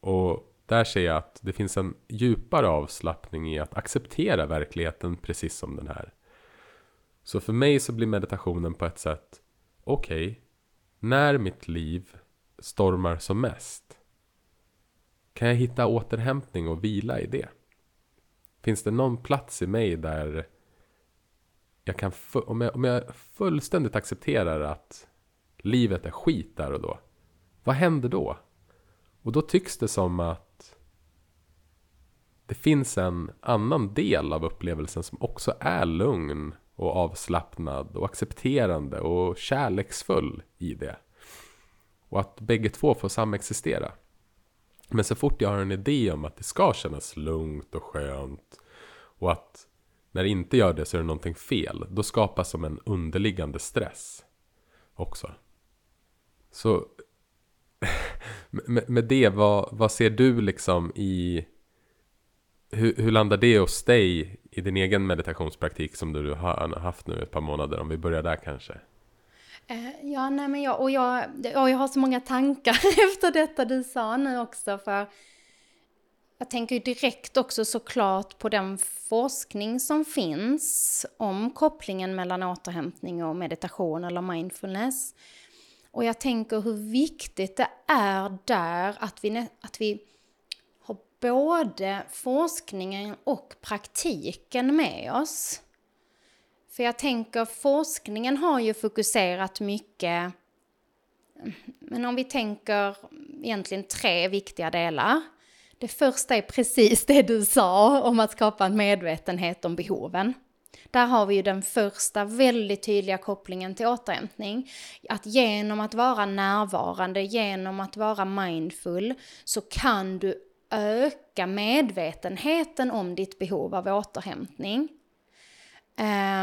Och där ser jag att det finns en djupare avslappning i att acceptera verkligheten precis som den är. Så för mig så blir meditationen på ett sätt, okej, okay, när mitt liv stormar som mest, kan jag hitta återhämtning och vila i det? Finns det någon plats i mig där jag kan, om jag, om jag fullständigt accepterar att livet är skit där och då, vad händer då? Och då tycks det som att det finns en annan del av upplevelsen som också är lugn och avslappnad och accepterande och kärleksfull i det. Och att bägge två får samexistera. Men så fort jag har en idé om att det ska kännas lugnt och skönt och att när det inte gör det så är det någonting fel. Då skapas som en underliggande stress också. Så med, med det, vad, vad ser du liksom i... Hur, hur landar det hos dig i din egen meditationspraktik som du har haft nu ett par månader? Om vi börjar där kanske. Eh, ja, nej men jag, och jag, och jag har så många tankar <laughs> efter detta du sa nu också för jag tänker direkt också såklart på den forskning som finns om kopplingen mellan återhämtning och meditation eller mindfulness. Och jag tänker hur viktigt det är där att vi, att vi har både forskningen och praktiken med oss. För jag tänker forskningen har ju fokuserat mycket, men om vi tänker egentligen tre viktiga delar. Det första är precis det du sa om att skapa en medvetenhet om behoven. Där har vi ju den första väldigt tydliga kopplingen till återhämtning. Att genom att vara närvarande, genom att vara mindful, så kan du öka medvetenheten om ditt behov av återhämtning.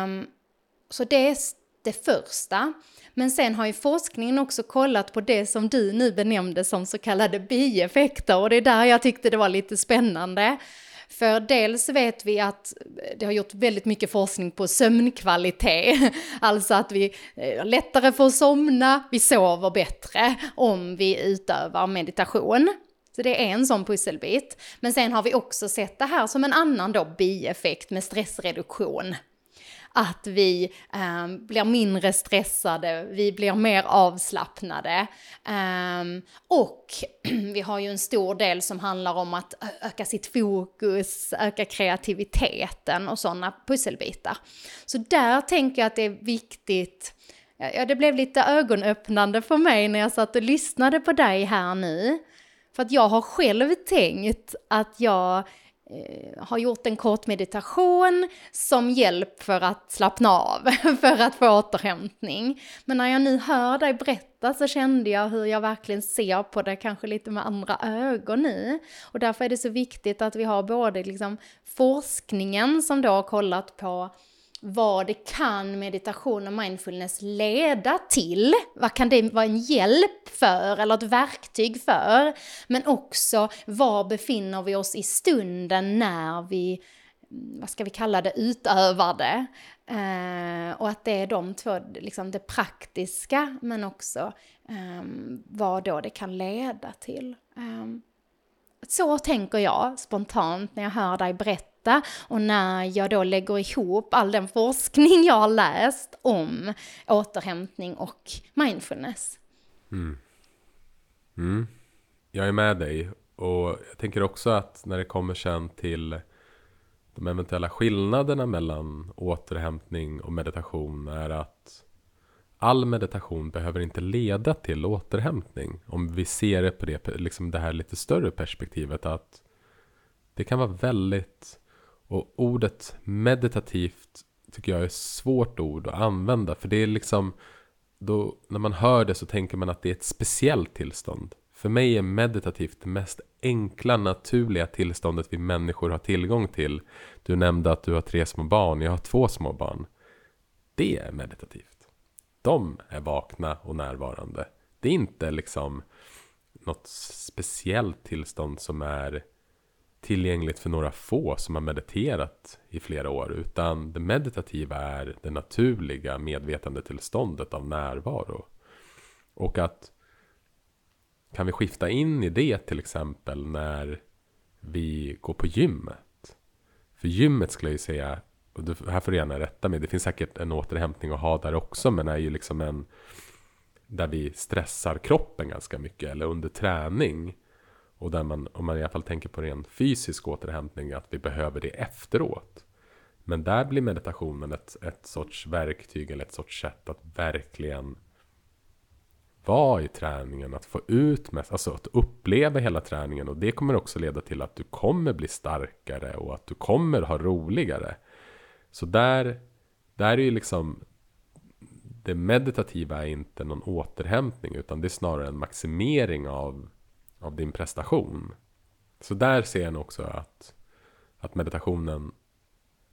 Um, så det är det första. Men sen har ju forskningen också kollat på det som du nu benämnde som så kallade bieffekter och det är där jag tyckte det var lite spännande. För dels vet vi att det har gjort väldigt mycket forskning på sömnkvalitet, <laughs> alltså att vi eh, har lättare får somna, vi sover bättre om vi utövar meditation. Så det är en sån pusselbit. Men sen har vi också sett det här som en annan då bieffekt med stressreduktion att vi eh, blir mindre stressade, vi blir mer avslappnade. Eh, och <clears throat> vi har ju en stor del som handlar om att öka sitt fokus, öka kreativiteten och sådana pusselbitar. Så där tänker jag att det är viktigt Ja, det blev lite ögonöppnande för mig när jag satt och lyssnade på dig här nu. För att jag har själv tänkt att jag Eh, har gjort en kort meditation som hjälp för att slappna av, <laughs> för att få återhämtning. Men när jag nu hör dig berätta så kände jag hur jag verkligen ser på det kanske lite med andra ögon nu. Och därför är det så viktigt att vi har både liksom forskningen som då har kollat på vad det kan meditation och mindfulness leda till. Vad kan det vara en hjälp för eller ett verktyg för? Men också var befinner vi oss i stunden när vi, mm, vad ska vi kalla det, utövar det. Eh, och att det är de två, liksom det praktiska men också eh, vad då det kan leda till. Eh, så tänker jag spontant när jag hör dig berätta detta och när jag då lägger ihop all den forskning jag har läst om återhämtning och mindfulness. Mm. Mm. Jag är med dig Och jag tänker också att när det kommer sen till de eventuella skillnaderna mellan återhämtning och meditation är att all meditation behöver inte leda till återhämtning. Om vi ser det på det, liksom det här lite större perspektivet att det kan vara väldigt, och ordet meditativt tycker jag är ett svårt ord att använda. För det är liksom, då, när man hör det så tänker man att det är ett speciellt tillstånd. För mig är meditativt det mest enkla, naturliga tillståndet vi människor har tillgång till. Du nämnde att du har tre små barn, jag har två små barn. Det är meditativt. De är vakna och närvarande. Det är inte liksom något speciellt tillstånd som är tillgängligt för några få som har mediterat i flera år. Utan det meditativa är det naturliga medvetandetillståndet av närvaro. Och att kan vi skifta in i det till exempel när vi går på gymmet? För gymmet skulle jag ju säga, och det här får du gärna rätta mig, det finns säkert en återhämtning att ha där också, men är ju liksom en där vi stressar kroppen ganska mycket, eller under träning. Och där man, om man i alla fall tänker på ren fysisk återhämtning, att vi behöver det efteråt. Men där blir meditationen ett, ett sorts verktyg eller ett sorts sätt att verkligen vara i träningen, att få ut mest, alltså att uppleva hela träningen. Och det kommer också leda till att du kommer bli starkare och att du kommer ha roligare. Så där, där är ju liksom det meditativa är inte någon återhämtning utan det är snarare en maximering av, av din prestation. Så där ser jag också att, att meditationen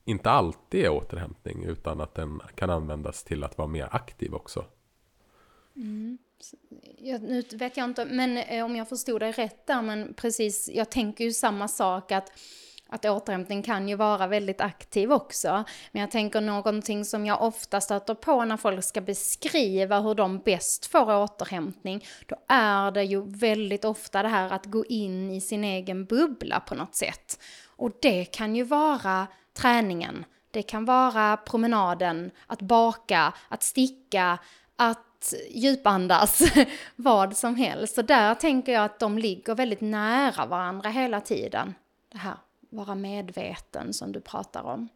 inte alltid är återhämtning utan att den kan användas till att vara mer aktiv också. Mm. Jag, nu vet jag inte, men eh, om jag förstod dig rätt där, men precis, jag tänker ju samma sak att att återhämtning kan ju vara väldigt aktiv också. Men jag tänker någonting som jag ofta stöter på när folk ska beskriva hur de bäst får återhämtning, då är det ju väldigt ofta det här att gå in i sin egen bubbla på något sätt. Och det kan ju vara träningen, det kan vara promenaden, att baka, att sticka, att djupandas, <laughs> vad som helst. Så där tänker jag att de ligger väldigt nära varandra hela tiden. Det här vara medveten som du pratar om.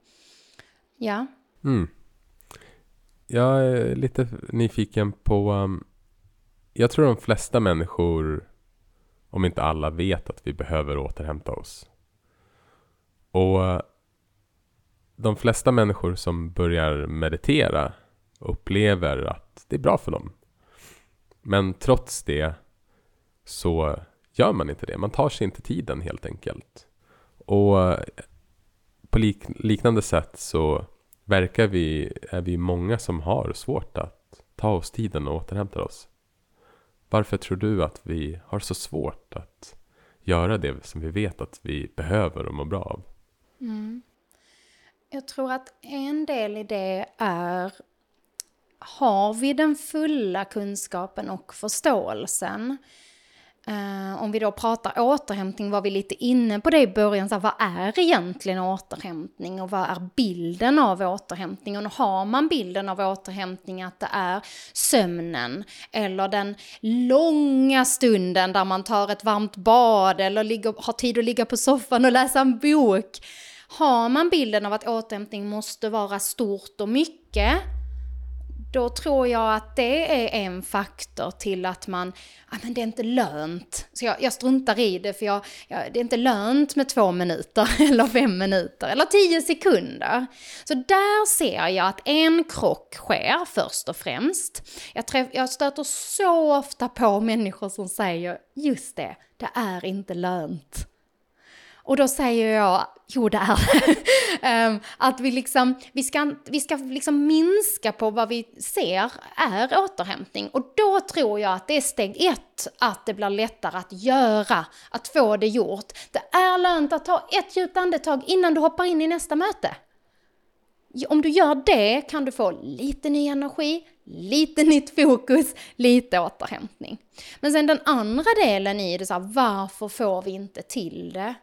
Ja. Mm. Jag är lite nyfiken på... Um, jag tror de flesta människor, om inte alla, vet att vi behöver återhämta oss. Och uh, de flesta människor som börjar meditera upplever att det är bra för dem. Men trots det så gör man inte det. Man tar sig inte tiden helt enkelt. Och på lik liknande sätt så verkar vi, är vi många som har svårt att ta oss tiden och återhämta oss. Varför tror du att vi har så svårt att göra det som vi vet att vi behöver och mår bra av? Mm. Jag tror att en del i det är har vi den fulla kunskapen och förståelsen? Uh, om vi då pratar återhämtning var vi lite inne på det i början, så här, vad är egentligen återhämtning och vad är bilden av återhämtning? Och har man bilden av återhämtning att det är sömnen eller den långa stunden där man tar ett varmt bad eller ligger, har tid att ligga på soffan och läsa en bok. Har man bilden av att återhämtning måste vara stort och mycket då tror jag att det är en faktor till att man, ja men det är inte lönt. Så jag, jag struntar i det för jag, jag, det är inte lönt med två minuter <laughs> eller fem minuter eller tio sekunder. Så där ser jag att en krock sker först och främst. Jag, träff, jag stöter så ofta på människor som säger just det, det är inte lönt. Och då säger jag, jo det är um, <laughs> Att vi liksom, vi ska, vi ska liksom minska på vad vi ser är återhämtning. Och då tror jag att det är steg ett, att det blir lättare att göra, att få det gjort. Det är lönt att ta ett djupt andetag innan du hoppar in i nästa möte. Om du gör det kan du få lite ny energi, lite nytt fokus, lite återhämtning. Men sen den andra delen i det, så här, varför får vi inte till det?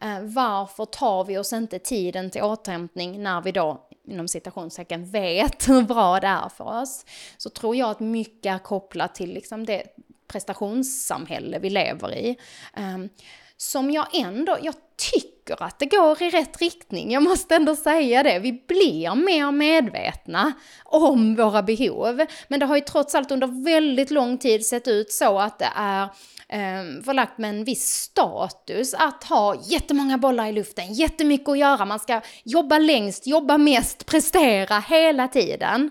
Eh, varför tar vi oss inte tiden till återhämtning när vi då inom citationstecken vet hur bra det är för oss? Så tror jag att mycket är kopplat till liksom det prestationssamhälle vi lever i. Um, som jag ändå, jag tycker att det går i rätt riktning. Jag måste ändå säga det. Vi blir mer medvetna om våra behov. Men det har ju trots allt under väldigt lång tid sett ut så att det är eh, förlagt med en viss status att ha jättemånga bollar i luften, jättemycket att göra, man ska jobba längst, jobba mest, prestera hela tiden.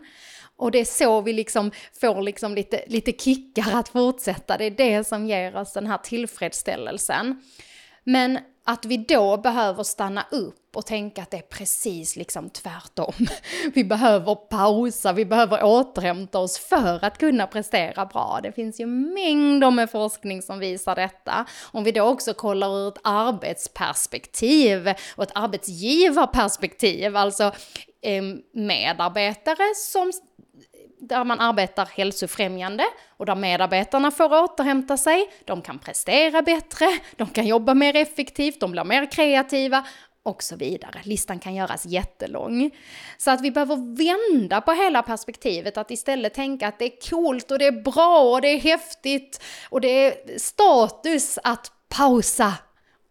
Och det är så vi liksom får liksom lite, lite kickar att fortsätta. Det är det som ger oss den här tillfredsställelsen. Men att vi då behöver stanna upp och tänka att det är precis liksom tvärtom. <laughs> Vi behöver pausa, vi behöver återhämta oss för att kunna prestera bra. Det finns ju mängder med forskning som visar detta. Om vi då också kollar ur ett arbetsperspektiv och ett arbetsgivarperspektiv, alltså ehm, medarbetare som där man arbetar hälsofrämjande och där medarbetarna får återhämta sig, de kan prestera bättre, de kan jobba mer effektivt, de blir mer kreativa och så vidare. Listan kan göras jättelång. Så att vi behöver vända på hela perspektivet, att istället tänka att det är coolt och det är bra och det är häftigt och det är status att pausa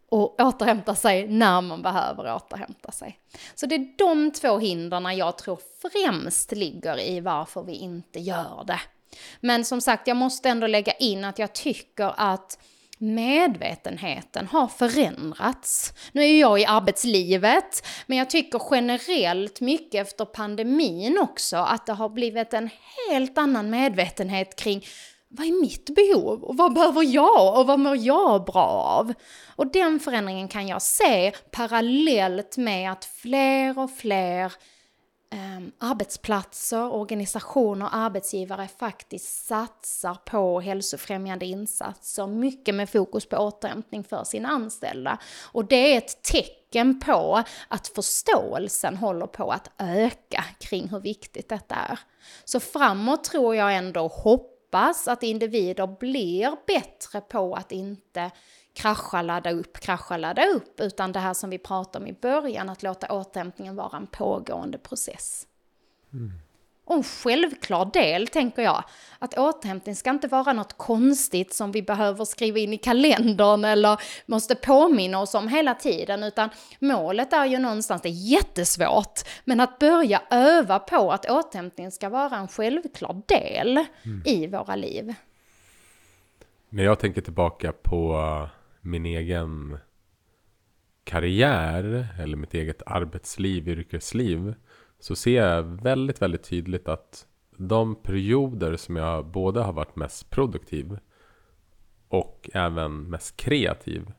och återhämta sig när man behöver återhämta sig. Så det är de två hindren jag tror främst ligger i varför vi inte gör det. Men som sagt, jag måste ändå lägga in att jag tycker att medvetenheten har förändrats. Nu är ju jag i arbetslivet, men jag tycker generellt mycket efter pandemin också att det har blivit en helt annan medvetenhet kring vad är mitt behov och vad behöver jag och vad mår jag bra av? Och den förändringen kan jag se parallellt med att fler och fler eh, arbetsplatser, organisationer, arbetsgivare faktiskt satsar på hälsofrämjande insatser, mycket med fokus på återhämtning för sina anställda. Och det är ett tecken på att förståelsen håller på att öka kring hur viktigt detta är. Så framåt tror jag ändå hoppas att individer blir bättre på att inte krascha, ladda upp, krascha, ladda upp, utan det här som vi pratade om i början, att låta återhämtningen vara en pågående process. Mm. Och en självklar del, tänker jag, att återhämtning ska inte vara något konstigt som vi behöver skriva in i kalendern eller måste påminna oss om hela tiden, utan målet är ju någonstans, det är jättesvårt, men att börja öva på att återhämtning ska vara en självklar del mm. i våra liv. När jag tänker tillbaka på min egen karriär eller mitt eget arbetsliv, yrkesliv, så ser jag väldigt, väldigt tydligt att de perioder som jag både har varit mest produktiv och även mest kreativ,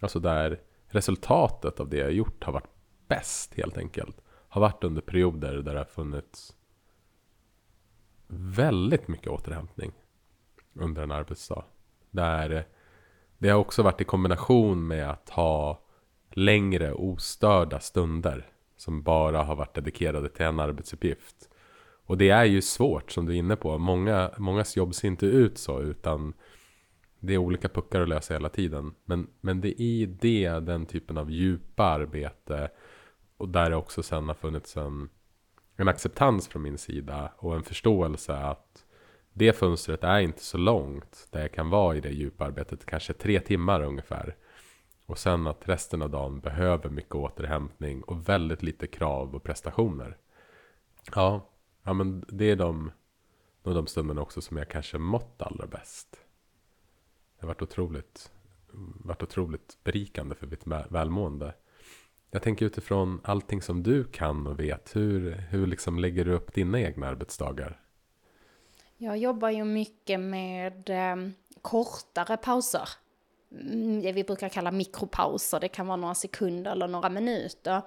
alltså där resultatet av det jag gjort har varit bäst helt enkelt, har varit under perioder där det har funnits väldigt mycket återhämtning under en arbetsdag. Där det har också varit i kombination med att ha längre ostörda stunder som bara har varit dedikerade till en arbetsuppgift. Och det är ju svårt som du är inne på. Många, mångas jobb ser inte ut så utan det är olika puckar att lösa hela tiden. Men, men det är i det, den typen av djupa arbete och där det också sen har funnits en, en acceptans från min sida och en förståelse att det fönstret är inte så långt där jag kan vara i det djupa arbetet, kanske tre timmar ungefär. Och sen att resten av dagen behöver mycket återhämtning och väldigt lite krav och prestationer. Ja, ja men det är de, de, de stunderna också som jag kanske mått allra bäst. Det har varit otroligt, varit otroligt berikande för mitt välmående. Jag tänker utifrån allting som du kan och vet, hur, hur liksom lägger du upp dina egna arbetsdagar? Jag jobbar ju mycket med eh, kortare pauser. Mm, det vi brukar kalla mikropauser. Det kan vara några sekunder eller några minuter.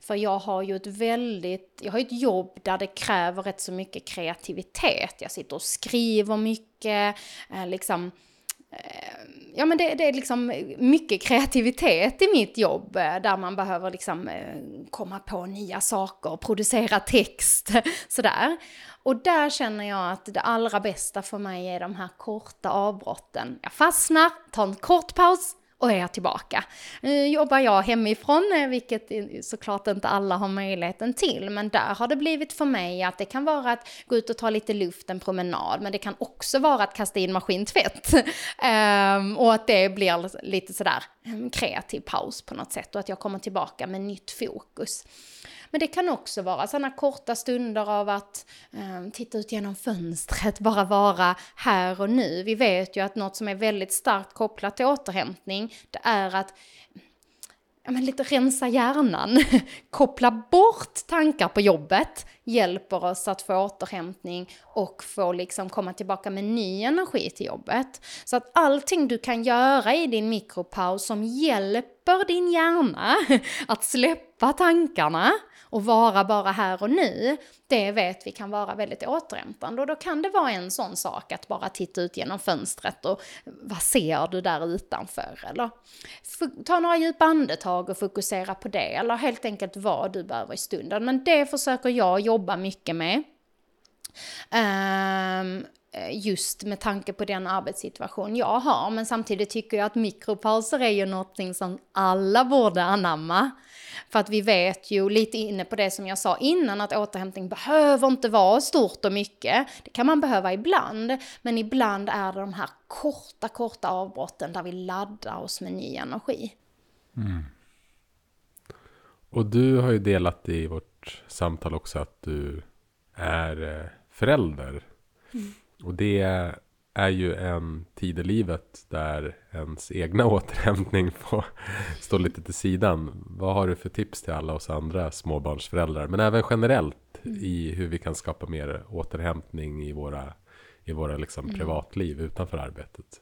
För jag har ju ett väldigt, jag har ett jobb där det kräver rätt så mycket kreativitet. Jag sitter och skriver mycket, eh, liksom Eh, ja men det, det, är liksom mycket kreativitet i mitt jobb eh, där man behöver liksom eh, komma på nya saker, producera text, <laughs> sådär. Och där känner jag att det allra bästa för mig är de här korta avbrotten. Jag fastnar, tar en kort paus och är tillbaka. Nu jobbar jag hemifrån, eh, vilket såklart inte alla har möjligheten till, men där har det blivit för mig att det kan vara att gå ut och ta lite luft, en promenad, men det kan också vara att kasta in maskintvätt. um, <laughs> och att det blir lite sådär en kreativ paus på något sätt och att jag kommer tillbaka med nytt fokus. Men det kan också vara sådana korta stunder av att eh, titta ut genom fönstret, bara vara här och nu. Vi vet ju att något som är väldigt starkt kopplat till återhämtning, det är att ja, men lite rensa hjärnan, <laughs> koppla bort tankar på jobbet, hjälper oss att få återhämtning och få liksom komma tillbaka med ny energi till jobbet. Så att allting du kan göra i din mikropaus som hjälper din hjärna <laughs> att släppa tankarna och vara bara här och nu, det vet vi kan vara väldigt återhämtande. Och då kan det vara en sån sak att bara titta ut genom fönstret och vad ser du där utanför? Eller ta några djupa andetag och fokusera på det, eller helt enkelt vad du behöver i stunden. Men det försöker jag jobba mycket med. Um, just med tanke på den arbetssituation jag har. Men samtidigt tycker jag att mikropauser är ju någonting som alla borde anamma. För att vi vet ju lite inne på det som jag sa innan att återhämtning behöver inte vara stort och mycket. Det kan man behöva ibland, men ibland är det de här korta, korta avbrotten där vi laddar oss med ny energi. Mm. Och du har ju delat i vårt samtal också att du är eh, förälder. Mm. Och det är ju en tid i livet där ens egna <laughs> återhämtning får stå lite till sidan. Vad har du för tips till alla oss andra småbarnsföräldrar, men även generellt mm. i hur vi kan skapa mer återhämtning i våra, i våra liksom mm. privatliv utanför arbetet?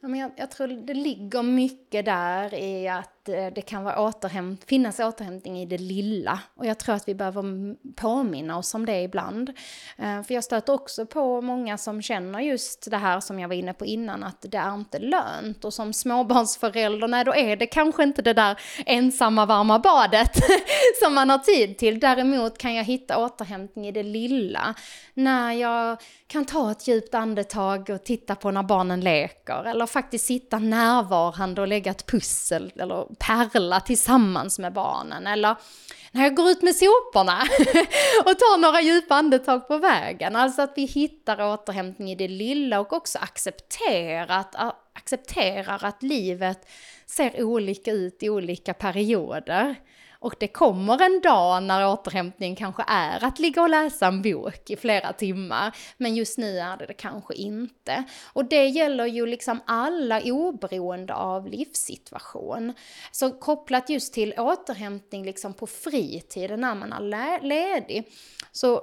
Ja, men jag, jag, tror det ligger mycket där i att Eh, det kan vara återhämt, finnas återhämtning i det lilla. Och jag tror att vi behöver påminna oss om det ibland. Eh, för jag stöter också på många som känner just det här som jag var inne på innan, att det är inte lönt. Och som småbarnsförälder, nej då är det kanske inte det där ensamma varma badet <laughs> som man har tid till. Däremot kan jag hitta återhämtning i det lilla. När jag kan ta ett djupt andetag och titta på när barnen leker. Eller faktiskt sitta närvarande och lägga ett pussel eller pärla tillsammans med barnen. Eller när jag går ut med soporna <laughs> och tar några djupa andetag på vägen. Alltså att vi hittar återhämtning i det lilla och också accepterat, accepterar att livet ser olika ut i olika perioder. Och det kommer en dag när återhämtning kanske är att ligga och läsa en bok i flera timmar. Men just nu är det det kanske inte. Och det gäller ju liksom alla oberoende av livssituation. Så kopplat just till återhämtning liksom på fritiden när man är ledig. Så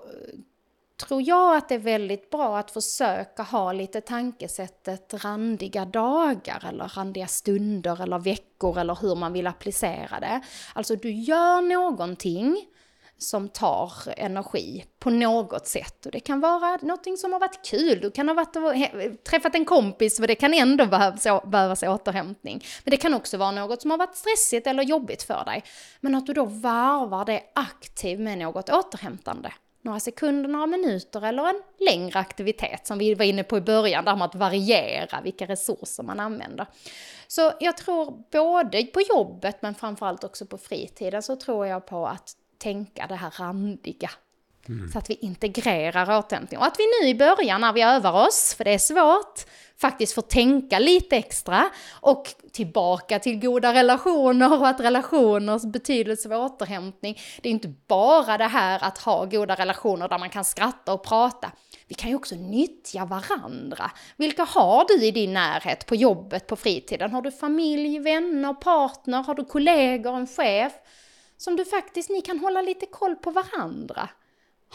tror jag att det är väldigt bra att försöka ha lite tankesättet randiga dagar eller randiga stunder eller veckor eller hur man vill applicera det. Alltså du gör någonting som tar energi på något sätt. Och det kan vara någonting som har varit kul, du kan ha varit träffat en kompis och det kan ändå behövas, behövas återhämtning. Men det kan också vara något som har varit stressigt eller jobbigt för dig. Men att du då varvar det aktivt med något återhämtande några sekunder, några minuter eller en längre aktivitet som vi var inne på i början, där med att variera vilka resurser man använder. Så jag tror både på jobbet men framförallt också på fritiden så tror jag på att tänka det här randiga. Mm. Så att vi integrerar återhämtning. Och att vi nu i början när vi övar oss, för det är svårt, faktiskt får tänka lite extra och tillbaka till goda relationer och att relationers betydelse för återhämtning, det är inte bara det här att ha goda relationer där man kan skratta och prata. Vi kan ju också nyttja varandra. Vilka har du i din närhet på jobbet, på fritiden? Har du familj, vänner, partner? Har du kollegor, en chef? Som du faktiskt, ni kan hålla lite koll på varandra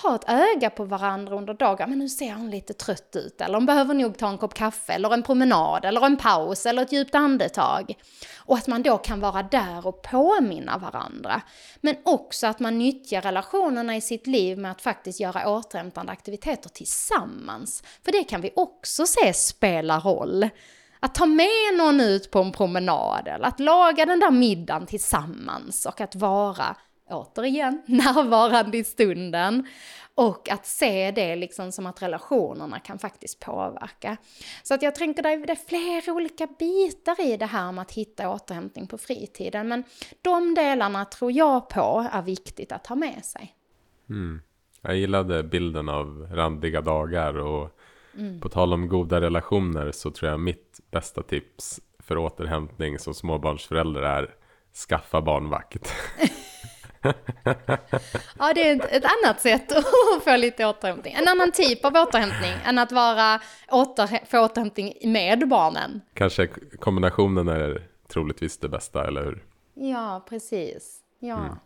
ha ett öga på varandra under dagen. Men nu ser hon lite trött ut, eller hon behöver nog ta en kopp kaffe, eller en promenad, eller en paus, eller ett djupt andetag. Och att man då kan vara där och påminna varandra. Men också att man nyttjar relationerna i sitt liv med att faktiskt göra återhämtande aktiviteter tillsammans. För det kan vi också se spela roll. Att ta med någon ut på en promenad, eller att laga den där middagen tillsammans och att vara återigen <laughs> närvarande i stunden. Och att se det liksom som att relationerna kan faktiskt påverka. Så att jag tänker det är flera olika bitar i det här med att hitta återhämtning på fritiden. Men de delarna tror jag på är viktigt att ha med sig. Mm. Jag gillade bilden av randiga dagar och mm. på tal om goda relationer så tror jag mitt bästa tips för återhämtning som småbarnsförälder är skaffa barnvakt. <laughs> <laughs> ja, det är ett, ett, annat sätt <laughs> att få lite återhämtning. En annan typ av återhämtning än att vara åter, få återhämtning med barnen. Kanske kombinationen är troligtvis det bästa, eller hur? Ja, precis. Ja. Mm.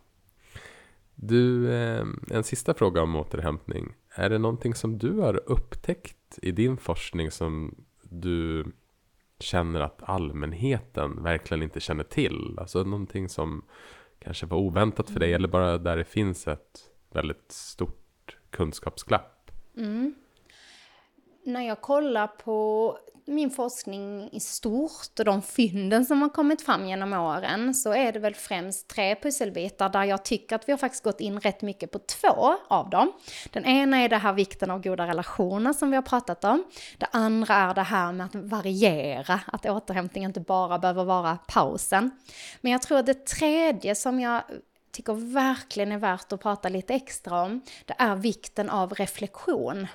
Du, eh, en sista fråga om återhämtning. Är det någonting som du har upptäckt i din forskning som du känner att allmänheten verkligen inte känner till? Alltså någonting som kanske var oväntat för dig eller bara där det finns ett väldigt stort kunskapsglapp? Mm. När jag kollar på min forskning i stort och de fynden som har kommit fram genom åren så är det väl främst tre pusselbitar där jag tycker att vi har faktiskt gått in rätt mycket på två av dem. Den ena är det här vikten av goda relationer som vi har pratat om. Det andra är det här med att variera, att återhämtning inte bara behöver vara pausen. Men jag tror att det tredje som jag tycker verkligen är värt att prata lite extra om, det är vikten av reflektion.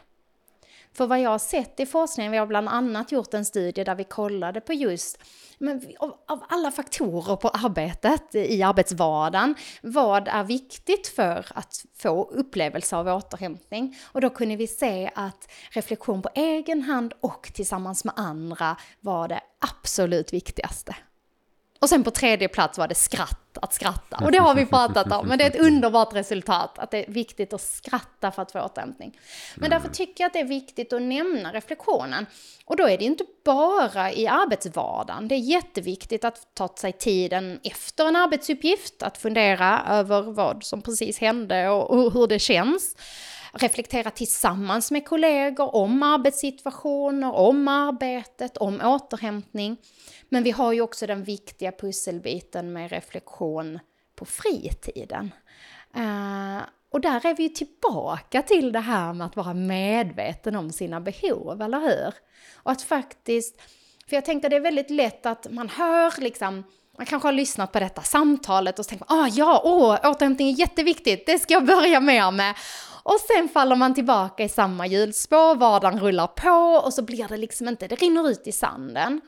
För vad jag har sett i forskningen, vi har bland annat gjort en studie där vi kollade på just men av, av alla faktorer på arbetet, i arbetsvardagen, vad är viktigt för att få upplevelse av återhämtning? Och då kunde vi se att reflektion på egen hand och tillsammans med andra var det absolut viktigaste. Och sen på tredje plats var det skratt, att skratta. Och det har vi pratat om, men det är ett underbart resultat att det är viktigt att skratta för att få återhämtning. Men därför mm. tycker jag att det är viktigt att nämna reflektionen. Och då är det inte bara i arbetsvardagen. Det är jätteviktigt att ta sig tiden efter en arbetsuppgift, att fundera över vad som precis hände och hur det känns reflektera tillsammans med kollegor om arbetssituationer, om arbetet, om återhämtning. Men vi har ju också den viktiga pusselbiten med reflektion på fritiden. Uh, och där är vi ju tillbaka till det här med att vara medveten om sina behov, eller hur? Och att faktiskt, för jag tänkte det är väldigt lätt att man hör liksom, man kanske har lyssnat på detta samtalet och så tänker man, ah ja, åh, återhämtning är jätteviktigt, det ska jag börja mer med. Och sen faller man tillbaka i samma hjulspår, vardagen rullar på och så blir det liksom inte, det rinner ut i sanden.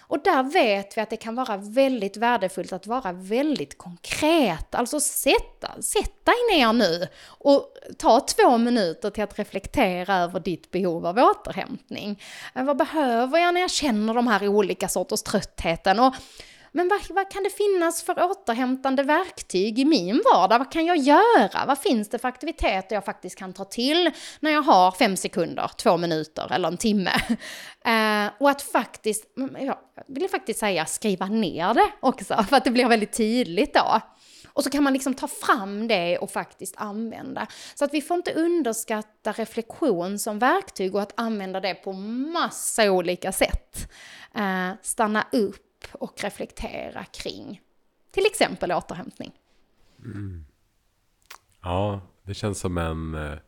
Och där vet vi att det kan vara väldigt värdefullt att vara väldigt konkret. Alltså sätta, sätt dig ner nu och ta två minuter till att reflektera över ditt behov av återhämtning. Vad behöver jag när jag känner de här olika sorters tröttheten? Och men vad, vad, kan det finnas för återhämtande verktyg i min vardag? Vad kan jag göra? Vad finns det för aktiviteter jag faktiskt kan ta till när jag har fem sekunder, två minuter eller en timme? <laughs> Eh, och att faktiskt, mm, jag vill faktiskt säga skriva ner det också, <laughs> för att det blir väldigt tydligt då. Och så kan man liksom ta fram det och faktiskt använda. Så att vi får inte underskatta reflektion som verktyg och att använda det på massa olika sätt. Eh, stanna upp och reflektera kring till exempel återhämtning. Mm. Ja, det känns som en eh,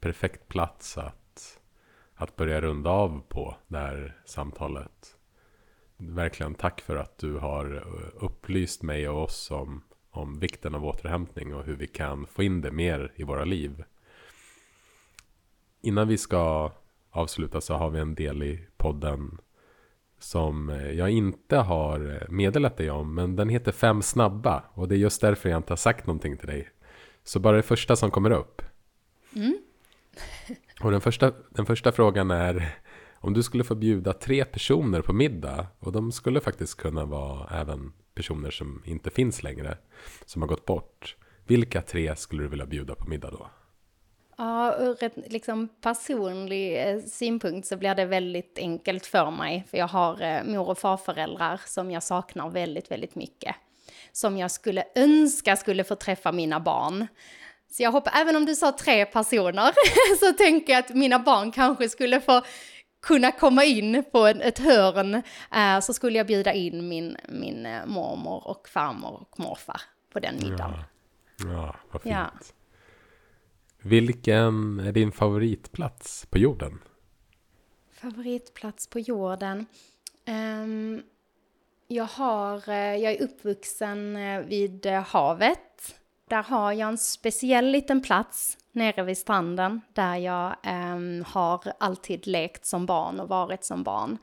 perfekt plats att, att börja runda av på det här samtalet. Verkligen tack för att du har eh, upplyst mig och oss om, om vikten av återhämtning och hur vi kan få in det mer i våra liv. Innan vi ska avsluta så har vi en del i podden som eh, jag inte har eh, meddelat dig om. Men den heter Fem snabba och det är just därför jag inte har sagt någonting till dig. Så bara det första som kommer upp. Mm. <laughs> och den första, den första frågan är om du skulle få bjuda tre personer på middag och de skulle faktiskt kunna vara även personer som inte finns längre, som har gått bort. Vilka tre skulle du vilja bjuda på middag då? Ja, ur ett liksom, personlig eh, synpunkt så blir det väldigt enkelt för mig. För jag har eh, mor och farföräldrar som jag saknar väldigt, väldigt mycket. Som jag skulle önska skulle få träffa mina barn. Så jag hoppas, även om du sa tre personer, <laughs> så tänker jag att mina barn kanske skulle få kunna komma in på en, ett hörn. Eh, så skulle jag bjuda in min, min mormor och farmor och morfar på den middagen. Ja, ja vad fint. Ja. Vilken är din favoritplats på jorden? Favoritplats på jorden? Um, jag, har, eh, jag är uppvuxen eh, vid eh, havet. Där har jag en speciell liten plats nere vid stranden där jag eh, har alltid lekt som barn och varit som barn.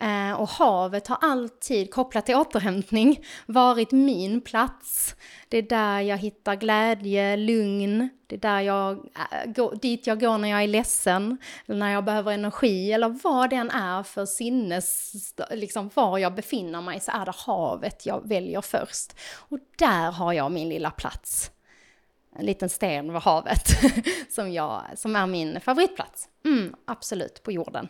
Eh, och havet har alltid, kopplat till återhämtning, <laughs> varit min plats. Det är där jag hittar glädje, lugn, det är där jag, eh, äh, går, dit jag går när jag är ledsen, eller när jag behöver energi, eller vad det än är för sinnes, liksom var jag befinner mig, så är det havet jag väljer först. Och där har jag min lilla plats en liten sten vid havet <laughs> som, jag, som är min favoritplats. Mm, absolut, på jorden.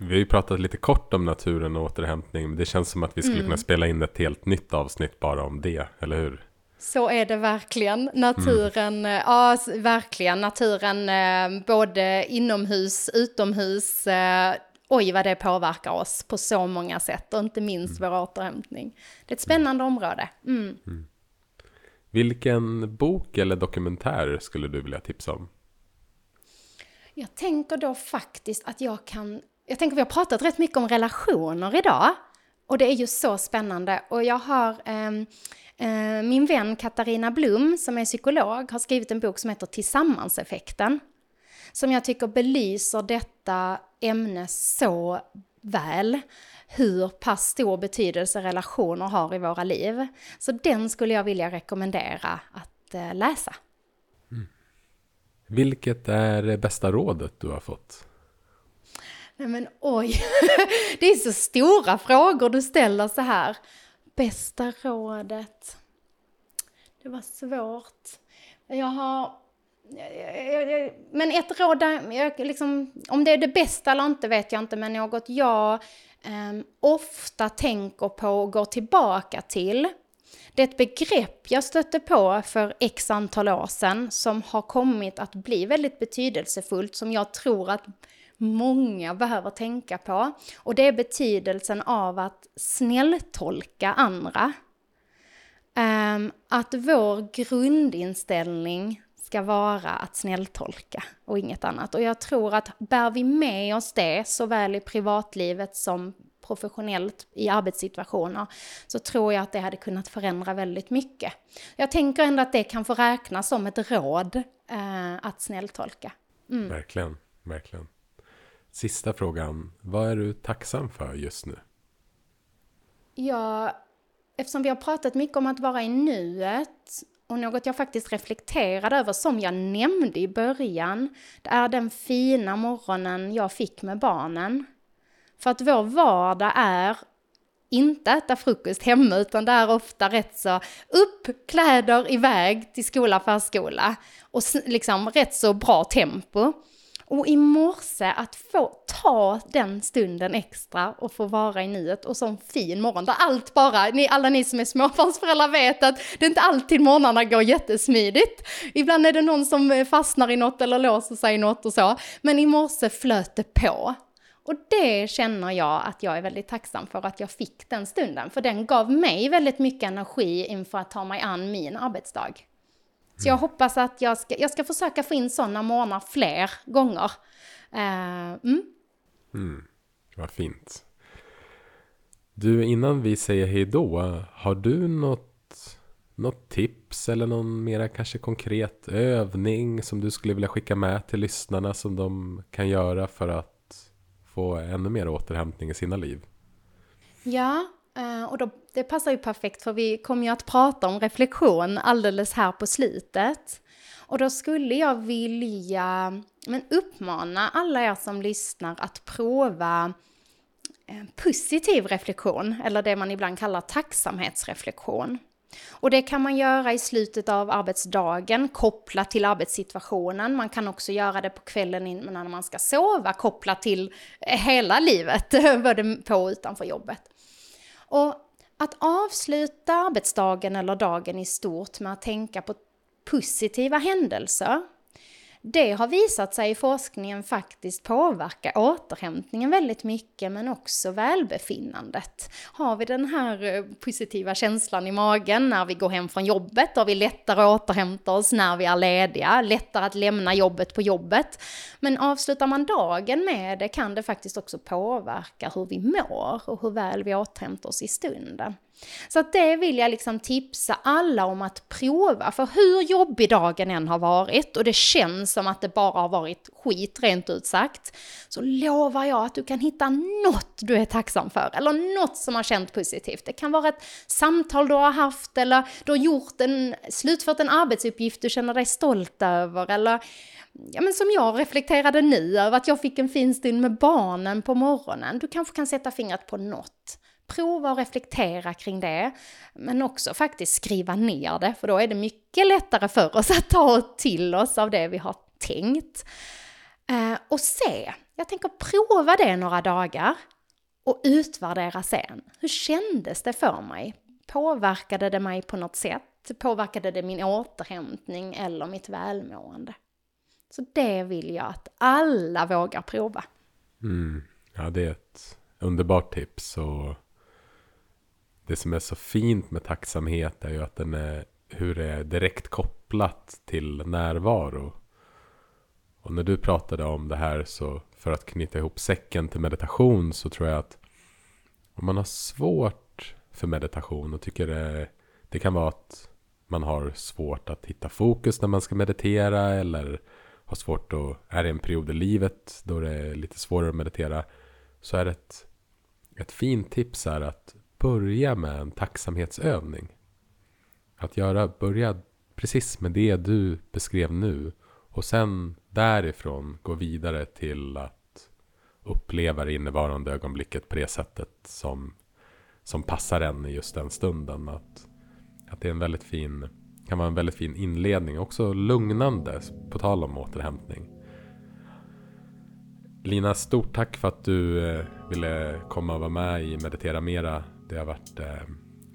Vi har ju pratat lite kort om naturen och återhämtning, men det känns som att vi skulle mm. kunna spela in ett helt nytt avsnitt bara om det, eller hur? Så är det verkligen. Naturen, mm. ja verkligen, naturen eh, både inomhus, utomhus, eh, oj vad det påverkar oss på så många sätt och inte minst mm. vår återhämtning. Det är ett spännande område. Mm. Vilken bok eller dokumentär skulle du vilja tipsa om? Jag tänker då faktiskt att jag kan... Jag tänker vi har pratat rätt mycket om relationer idag. Och det är ju så spännande. Och jag har... Eh, eh, min vän Katarina Blom som är psykolog, har skrivit en bok som heter Tillsammanseffekten. Som jag tycker belyser detta ämne så väl hur pass stor betydelse relationer har i våra liv. Så den skulle jag vilja rekommendera att eh, läsa. Mm. Vilket är det bästa rådet du har fått? Nej men oj, <laughs> det är så stora frågor du ställer så här. Bästa rådet? Det var svårt. Jag har men ett råd, där, liksom, om det är det bästa eller inte vet jag inte, men något jag eh, ofta tänker på och går tillbaka till. Det är ett begrepp jag stötte på för x antal år sedan som har kommit att bli väldigt betydelsefullt, som jag tror att många behöver tänka på. Och det är betydelsen av att snälltolka andra. Um, att vår grundinställning ska vara att snälltolka och inget annat. Och jag tror att bär vi med oss det, såväl i privatlivet som professionellt i arbetssituationer, så tror jag att det hade kunnat förändra väldigt mycket. Jag tänker ändå att det kan få räknas som ett råd eh, att snälltolka. Mm. Verkligen, verkligen. Sista frågan, vad är du tacksam för just nu? Ja, eftersom vi har pratat mycket om att vara i nuet och något jag faktiskt reflekterade över, som jag nämnde i början, det är den fina morgonen jag fick med barnen. För att vår vardag är inte äta frukost hemma, utan det är ofta rätt så upp, kläder, iväg till skola, förskola och liksom rätt så bra tempo. Och i morse att få ta den stunden extra och få vara i nuet och sån fin morgon där allt bara, ni, alla ni som är småbarnsföräldrar vet att det är inte alltid morgnarna går jättesmidigt. Ibland är det någon som eh, fastnar i något eller låser sig i något och så. Men i morse flöt det på. Och det känner jag att jag är väldigt tacksam för att jag fick den stunden. För den gav mig väldigt mycket energi inför att ta mig an min arbetsdag. Så jag hoppas att jag ska, jag ska försöka få in sådana morgnar fler gånger. Uh, mm. Mm, vad fint. Du, innan vi säger hej då, har du något, något tips eller någon mera kanske konkret övning som du skulle vilja skicka med till lyssnarna som de kan göra för att få ännu mer återhämtning i sina liv? Ja, Eh, och då, det passar ju perfekt för vi kommer ju att prata om reflektion alldeles här på slutet. Och då skulle jag vilja men uppmana alla er som lyssnar att prova en positiv reflektion, eller det man ibland kallar tacksamhetsreflektion. Och det kan man göra i slutet av arbetsdagen kopplat till arbetssituationen. Man kan också göra det på kvällen innan man ska sova kopplat till hela livet, <laughs> både på och utanför jobbet. Och att avsluta arbetsdagen eller dagen i stort med att tänka på positiva händelser, det har visat sig i forskningen faktiskt påverka återhämtningen väldigt mycket men också välbefinnandet. Har vi den här eh, positiva känslan i magen när vi går hem från jobbet, då har vi lättare att återhämta oss när vi är lediga, lättare att lämna jobbet på jobbet. Men avslutar man dagen med det kan det faktiskt också påverka hur vi mår och hur väl vi återhämtar oss i stunden. Så att det vill jag liksom tipsa alla om att prova, för hur jobbig dagen än har varit och det känns som att det bara har varit skit rent ut sagt, så lovar jag att du kan hitta något du är tacksam för eller något som har känt positivt. Det kan vara ett samtal du har haft eller du har gjort en, slutfört en arbetsuppgift du känner dig stolt över eller ja, men som jag reflekterade nu över att jag fick en fin stund med barnen på morgonen. Du kanske kan sätta fingret på något prova och reflektera kring det. Men också faktiskt skriva ner det, för då är det mycket lättare för oss att ta till oss av det vi har tänkt. Eh, och se, jag tänker prova det några dagar och utvärdera sen. Hur kändes det för mig? Påverkade det mig på något sätt? Påverkade det min återhämtning eller mitt välmående? Så det vill jag att alla vågar prova. Mm. Ja, det är ett underbart tips. Och det som är så fint med tacksamhet är ju att den är hur det är direkt kopplat till närvaro. Och när du pratade om det här så för att knyta ihop säcken till meditation så tror jag att om man har svårt för meditation och tycker det, det kan vara att man har svårt att hitta fokus när man ska meditera eller har svårt att, är i en period i livet då det är lite svårare att meditera så är det ett, ett fint tips är att börja med en tacksamhetsövning. Att göra, börja precis med det du beskrev nu. Och sen därifrån gå vidare till att uppleva det innevarande ögonblicket på det sättet som, som passar en i just den stunden. Att, att det är en väldigt fin, kan vara en väldigt fin inledning. Också lugnande, på tal om återhämtning. Lina, stort tack för att du eh, ville komma och vara med i Meditera Mera det har, varit, eh,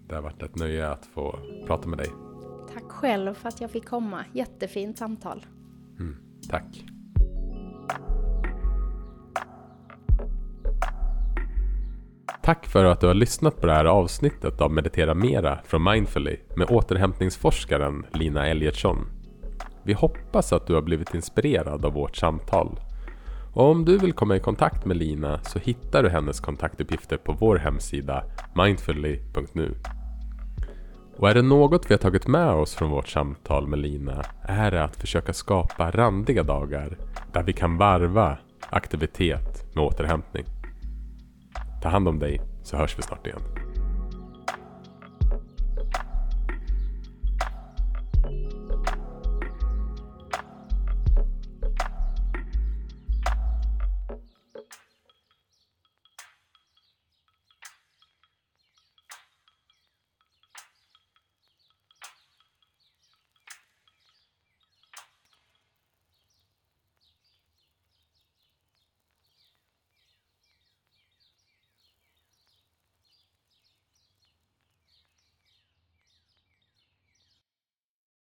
det har varit ett nöje att få prata med dig. Tack själv för att jag fick komma. Jättefint samtal. Mm, tack. Tack för att du har lyssnat på det här avsnittet av Meditera Mera från Mindfully med återhämtningsforskaren Lina Elgertsson. Vi hoppas att du har blivit inspirerad av vårt samtal och om du vill komma i kontakt med Lina så hittar du hennes kontaktuppgifter på vår hemsida mindfully.nu. Och är det något vi har tagit med oss från vårt samtal med Lina är det att försöka skapa randiga dagar där vi kan varva aktivitet med återhämtning. Ta hand om dig så hörs vi snart igen.